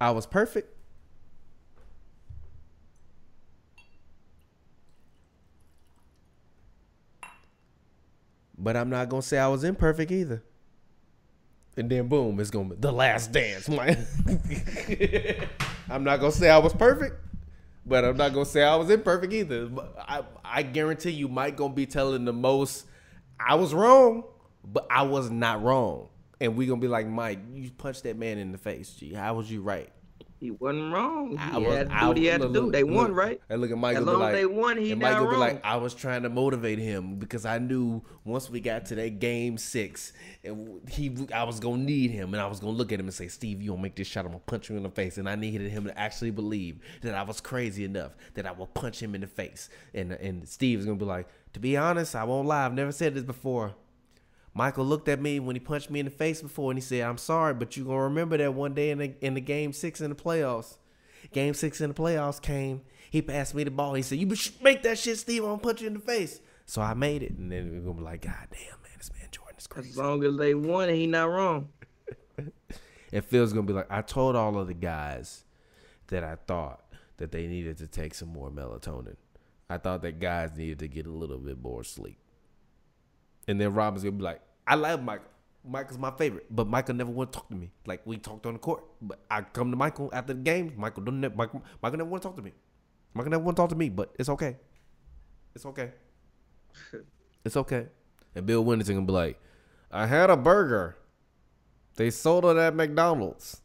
I was perfect. But I'm not gonna say I was imperfect either. And then boom, it's gonna be the last dance. I'm not gonna say I was perfect, but I'm not gonna say I was imperfect either. I, I guarantee you, Mike gonna be telling the most. I was wrong, but I was not wrong. And we gonna be like, Mike, you punched that man in the face. Gee, how was you right? He wasn't wrong. He I had to do what he had to do. look, They won, right? And look at Mike. As long as like, they won, he and not gonna be wrong. like, I was trying to motivate him because I knew once we got to that game six, and he, I was gonna need him, and I was gonna look at him and say, Steve, you gonna make this shot? I'm gonna punch you in the face, and I needed him to actually believe that I was crazy enough that I will punch him in the face. And and Steve's gonna be like, to be honest, I won't lie, I've never said this before. Michael looked at me when he punched me in the face before, and he said, "I'm sorry, but you're gonna remember that one day in the in the game six in the playoffs." Game six in the playoffs came. He passed me the ball. He said, "You make that shit, Steve. I'm gonna punch you in the face." So I made it, and then we're gonna be like, "God damn, man, this man Jordan is crazy. As long as they won, he not wrong. And Phil's gonna be like, "I told all of the guys that I thought that they needed to take some more melatonin. I thought that guys needed to get a little bit more sleep." And then Robin's gonna be like, "I love Michael. Michael's my favorite, but Michael never want to talk to me. Like we talked on the court, but I come to Michael after the game. Michael don't. Ne- Michael, Michael never want to talk to me. Michael never want to talk to me, but it's okay. It's okay. it's okay." And Bill Wennington gonna be like, "I had a burger. They sold it at McDonald's."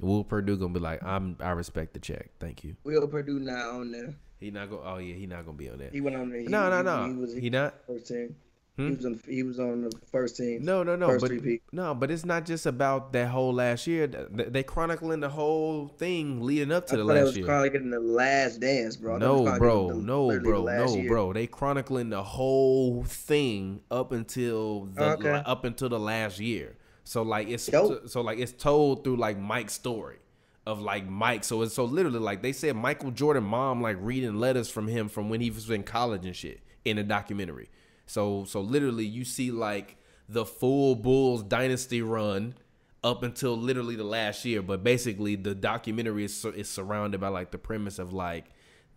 Will Perdue gonna be like, "I'm. I respect the check. Thank you." Will Perdue not on there. He not go. Oh yeah, he not gonna be on there. He went on there. He, No, no, he- no. He was He not. first team. Hmm? He was on. He was on the first team. No, no, no, but repeat. no, but it's not just about that whole last year. Th- They chronicling the whole thing leading up to I the last was year. chronicling the last dance, bro. I thought it was No, bro, the- no, bro, no, year. bro. They chronicling the whole thing up until the Okay. up until the last year. So like it's so like it's told through like Mike's story of like Mike. So it's so literally like they said Michael Jordan mom like reading letters from him from when he was in college and shit in a documentary. So so literally you see like the full Bulls dynasty run up until literally the last year. But basically, the documentary is is surrounded by like the premise of like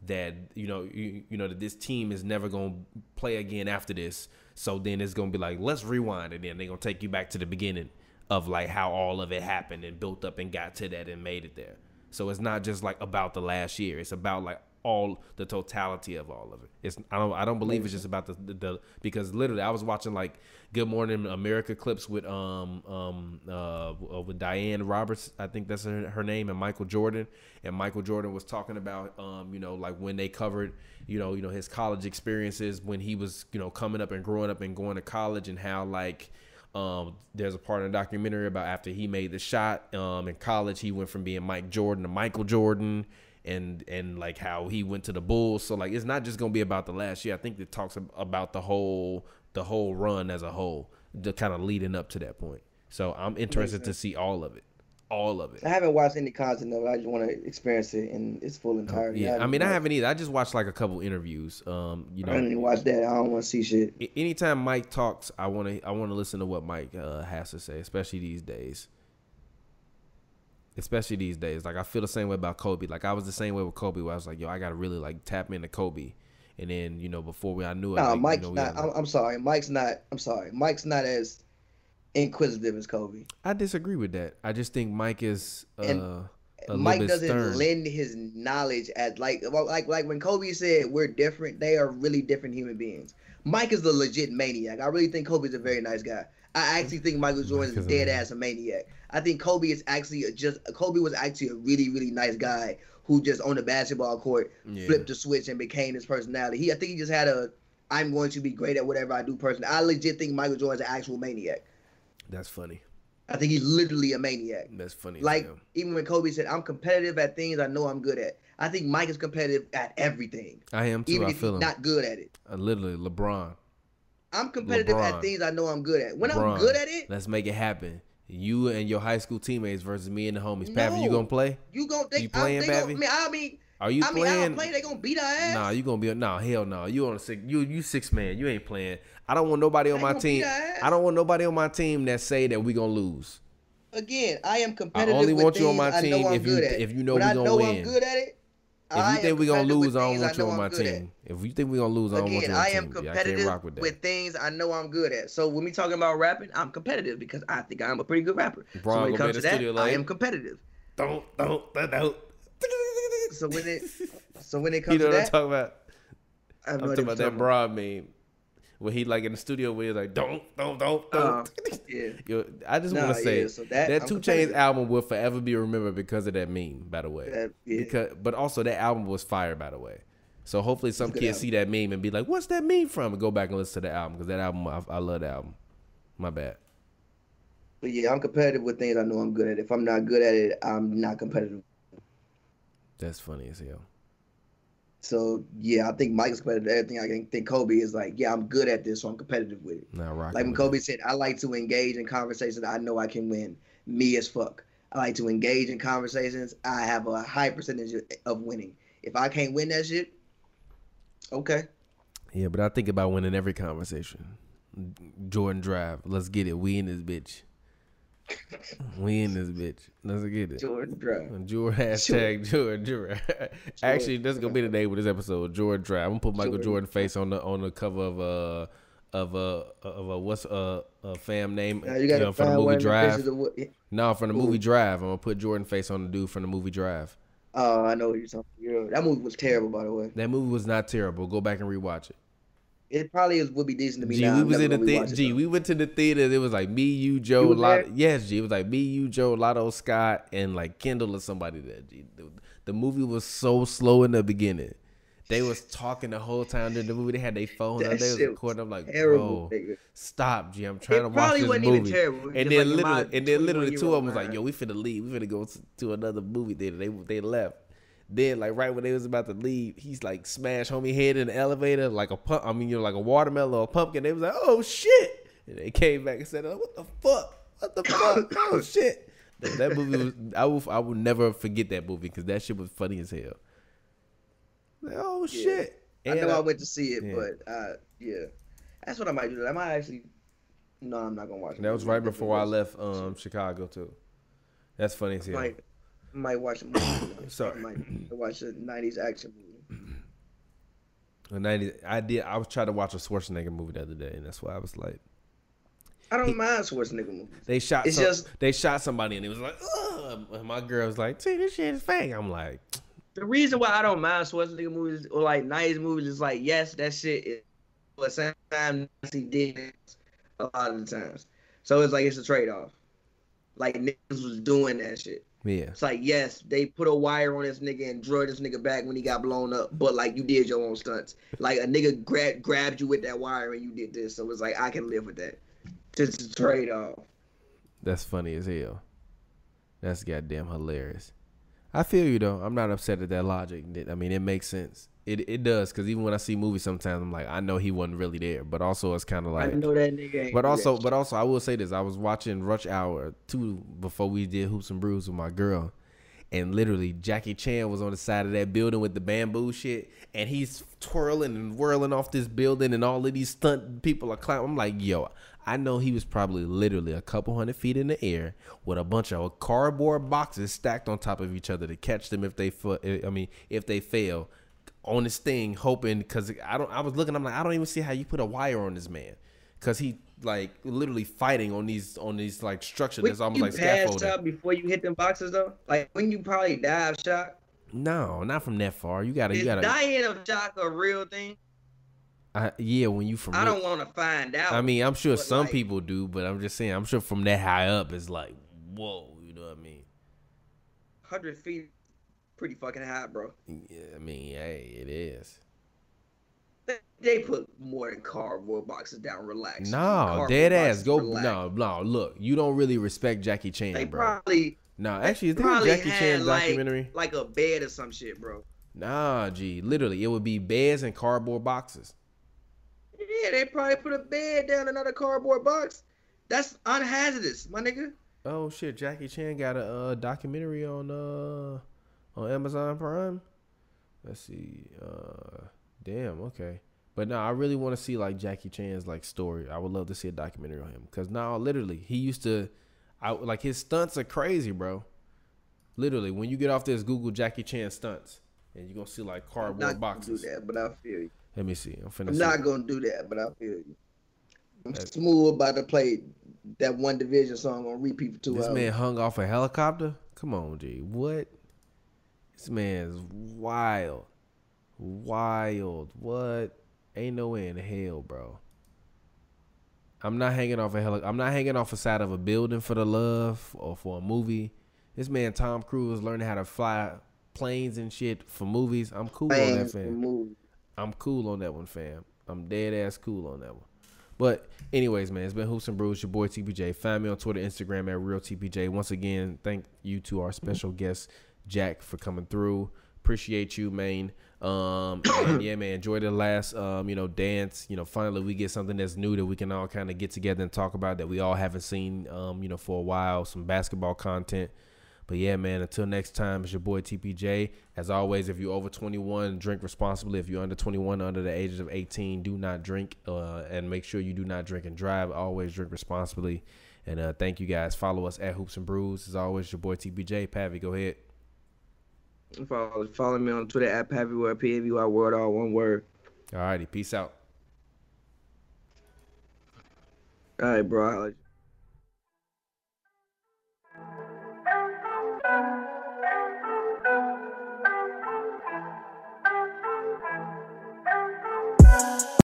that you know you, you know that this team is never gonna play again after this. So then it's gonna be like let's rewind, and then they're gonna take you back to the beginning of like how all of it happened and built up and got to that and made it there. So it's not just like about the last year. It's about like all the totality of all of it. It's I don't I don't believe it's just about the, the, the because literally I was watching like Good Morning America clips with um um uh with Diane Roberts I think that's her, her name and Michael Jordan and Michael Jordan was talking about um you know like when they covered you know you know his college experiences when he was you know coming up and growing up and going to college and how like um, there's a part in the documentary about after he made the shot um, in college, he went from being Mike Jordan to Michael Jordan, and and like how he went to the Bulls. So like it's not just gonna be about the last year. I think it talks about the whole the whole run as a whole, the kind of leading up to that point. So I'm interested to see all of it. all of it. I haven't watched any content of it. I just want to experience it in its full entirety. Yeah, I mean, I haven't either. I just watched like a couple interviews. Um, you know, I didn't even watch that. I don't want to see shit. anytime Mike talks, I want to I want to listen to what Mike uh, has to say, especially these days. Especially these days, like I feel the same way about Kobe. Like I was the same way with Kobe, where I was like, "Yo, I gotta really like tap into Kobe," and then you know before we I knew it, No, like, you Mike's know, not. had, I'm, like- I'm sorry. Mike's not. I'm sorry. Mike's not as inquisitive as Kobe. I disagree with that. I just think Mike is uh, Mike doesn't stern. lend his knowledge at like like like when Kobe said we're different. They are really different human beings. Mike is the legit maniac. I really think Kobe's a very nice guy. I actually think Michael Jordan is is a dead ass a maniac. I think Kobe is actually just Kobe was actually a really really nice guy who just on the basketball court Yeah. flipped the switch and became his personality. He I think he just had a I'm going to be great at whatever I do person. I legit think Michael Jordan's an actual maniac. That's funny. I think he's literally a maniac. That's funny. Like hell. even when Kobe said, "I'm competitive at things I know I'm good at." I think Mike is competitive at everything, I am too. even I if feel he's him. not good at it. Uh, literally, LeBron. I'm competitive LeBron. at things I know I'm good at. When I'm good at it, Let's make it happen. You and your high school teammates versus me and the homies. Pappy, you gonna play? you gon' they, You playing, I, they Pappy? I mean, I mean, Are you I mean, I playing? don't play. They gonna beat our ass. Nah, you gonna be nah, hell no. You on a six you you six man. You ain't playing. I don't want nobody on my team. I don't want nobody on my team that say that we gonna lose. Again, I am competitive. I only with want you on my team if you- at. if you know we I gonna know win. I'm good at it. If I you am think we gonna lose, I don't things want you on my I'm good at. team. If you think we gonna lose, I don't want you on my team. Yeah, I can't competitive rock with that. with things I know I'm good at. So when we talking about rapping, I'm competitive because I think I'm a pretty good rapper. Bron so when it comes to that, studio I am competitive. don't don't don't. don't. So when it so when it comes You know to what I'm talking about? I have I'm talking about that broad meme. When he like in the studio where he's like, don't, don't, don't, don't. Uh, yeah. Yo, I just Nah, want to say yeah, so that- that, 2 Chainz album will forever be remembered because of that meme. By the way, That- yeah. because but also that album was fire. By the way, so hopefully some It's a good kids album. see that meme and be like, "What's that meme from?" and go back and listen to the album because that album I, I love that album. My bad. But yeah, I'm competitive with things I know I'm good at. If I'm not good at it, I'm not competitive. That's funny as hell. So yeah, I think Mike's competitive. at Everything I can think Kobe is like, yeah, I'm good at this, so I'm competitive with it. Rocking. Like when Kobe said, I like to engage in conversations I know I can win. Me as fuck. I like to engage in conversations. I have a high percentage of winning. If I can't win that shit, okay. Yeah, but I think about winning every conversation. Jordan Drive. Let's get it. We in this bitch. We in this bitch. Let's get it. Jordan Drive. Jordan hashtag Jordan Jordan. Actually, that's gonna be the name of this episode. Jordan Drive. I'm gonna put Michael Jordan. Jordan face on the on the cover of uh of a of a what's a, a fam name Now you know, from the movie the Drive. pictures. No, from the movie Drive. I'm gonna put Jordan face on the dude from the movie Drive. Oh, I know what you're talking. About. That movie was terrible, by the way. That movie was not terrible. Go back and rewatch it. It probably is, would be decent to me G, now. we was in the gonna theater. rewatch it, G, we went to the theater. It was like me, you, Joe, You Lotto. there? Yes, G. It was like me, you, Joe, Lotto, Scott, and like Kendall or somebody there. G. The, the movie was so slow in the beginning. They was talking the whole time during the movie. They had their phones That out. They was recording. I'm like, terrible, bro, nigga. stop, G. I'm trying It to watch this wasn't even movie. terrible. And then like in literally, and then literally, two of them was like, "Yo, we finna leave. We finna go to, to another movie theater." They they left. Then, like right when they was about to leave, he's like smash homie head in the elevator like a pump. I mean, you know, like a watermelon or a pumpkin. They was like, "Oh shit!" And they came back and said, oh, "What the fuck? What the fuck? oh shit!" That, that movie was. I will. I will never forget that movie because that shit was funny as hell. Like, oh shit! I know I went to see it, yeah. but uh, yeah, that's what I might do. I might actually. No, I'm not gonna watch it. That was right before I left um, Chicago too. That's funny as hell. Might might watch a movie. Sorry. might watch a '90s action movie. The 90s, I did. I was trying to watch a Schwarzenegger movie the other day, and that's why I was like, I don't mind Schwarzenegger movies. they shot. It's some- just- they shot somebody, and it was like, Ugh! And my girl was like, "See, this shit is fake." I'm like, The reason why I don't mind Schwarzenegger movies or like '90s movies is like, yes, that shit is, but at the same time, he did a lot of the times. So it's like it's a trade off. Like niggas was doing that shit. Yeah, It's like yes, they put a wire on this nigga and drug this nigga back when he got blown up, but like you did your own stunts. Like a nigga gra- grabbed you with that wire and you did this, so it's like I can live with that. Just a trade off. that's funny as hell. That's goddamn hilarious. I feel you though. I'm not upset at that logic. I mean, it makes sense. It it does because even when I see movies, sometimes I'm like, I know he wasn't really there, but also it's kind of like I know that nigga. But also, but also, I will say this: I was watching Rush Hour two before we did Hoops and Brews with my girl, and literally Jackie Chan was on the side of that building with the bamboo shit, and he's twirling and whirling off this building, and all of these stunt people are climbing. I'm like, yo, I know he was probably literally a couple hundred feet in the air with a bunch of cardboard boxes stacked on top of each other to catch them if they, fu- eh, I mean, if they fail on this thing, hoping because I don't. I was looking. I'm like, I don't even see how you put a wire on this man, because he like literally fighting on these on these like structure that's almost you like scaffolding. out before you hit them boxes though, like when you probably die of shock. No, not from that far. You gotta, you Is gotta. dying of shock a real thing? I, yeah, when you from. I don't want to find out. I mean, I'm sure some like, people do, but I'm just saying. I'm sure from that high up, it's like, whoa. You know what I mean? hundred feet, pretty fucking high, bro. Yeah, I mean, hey, it is. They- put more than cardboard boxes down. Relax. No, Cardboard dead ass. Go relax. no, no. Look, you don't really respect Jackie Chan, They bro. probably no, actually, is there a Jackie Chan like, documentary? like a bed or some shit, bro. Nah, gee, Literally, it would be beds and cardboard boxes. Yeah, they probably put a bed down another cardboard box. That's unhazardous, my nigga. Oh shit, Jackie Chan got a uh, documentary on uh on Amazon Prime. Let's see. Uh damn, okay. But now I really want to see like Jackie Chan's like story. I would love to see a documentary on him cuz now literally he used to I like his stunts are crazy, bro. Literally, when you get off this Google Jackie Chan stunts and you're to see like cardboard not gonna boxes. do that, but I feel you. Let me see. I'm finna I'm not gonna do that, but I feel you. I'm Hey. smooth about to play that one division song on repeat for two This hours. man hung off a helicopter? Come on, G. What? This man's wild. Wild. What? Ain't no way in hell, bro. I'm not hanging off a heli- I'm not hanging off a side of a building for the love or for a movie. This man Tom Cruise learning how to fly planes and shit for movies. I'm cool on that, fam. I'm cool on that one, fam. I'm dead ass cool on that one. But anyways, man, it's been Hoops and Brews, your boy TPJ. Find me on Twitter, Instagram at real TPJ. Once again, thank you to our special guest Jack for coming through. Appreciate you, man. Um, and yeah, man, enjoy the last um, you know, dance. You know, finally we get something that's new that we can all kind of get together and talk about that we all haven't seen um, you know, for a while. Some basketball content. But yeah, man, until next time, it's your boy TPJ. As always, if you're over 21, drink responsibly. If you're under 21, under the ages of 18, do not drink. Uh, and make sure you do not drink and drive. Always drink responsibly. And uh, thank you guys. Follow us at Hoops and Brews. As always, your boy TPJ. Pavi, go ahead. Follow, follow me on Twitter at Pavyword, P A V Y word, all one word. All righty. Peace out. All right, bro.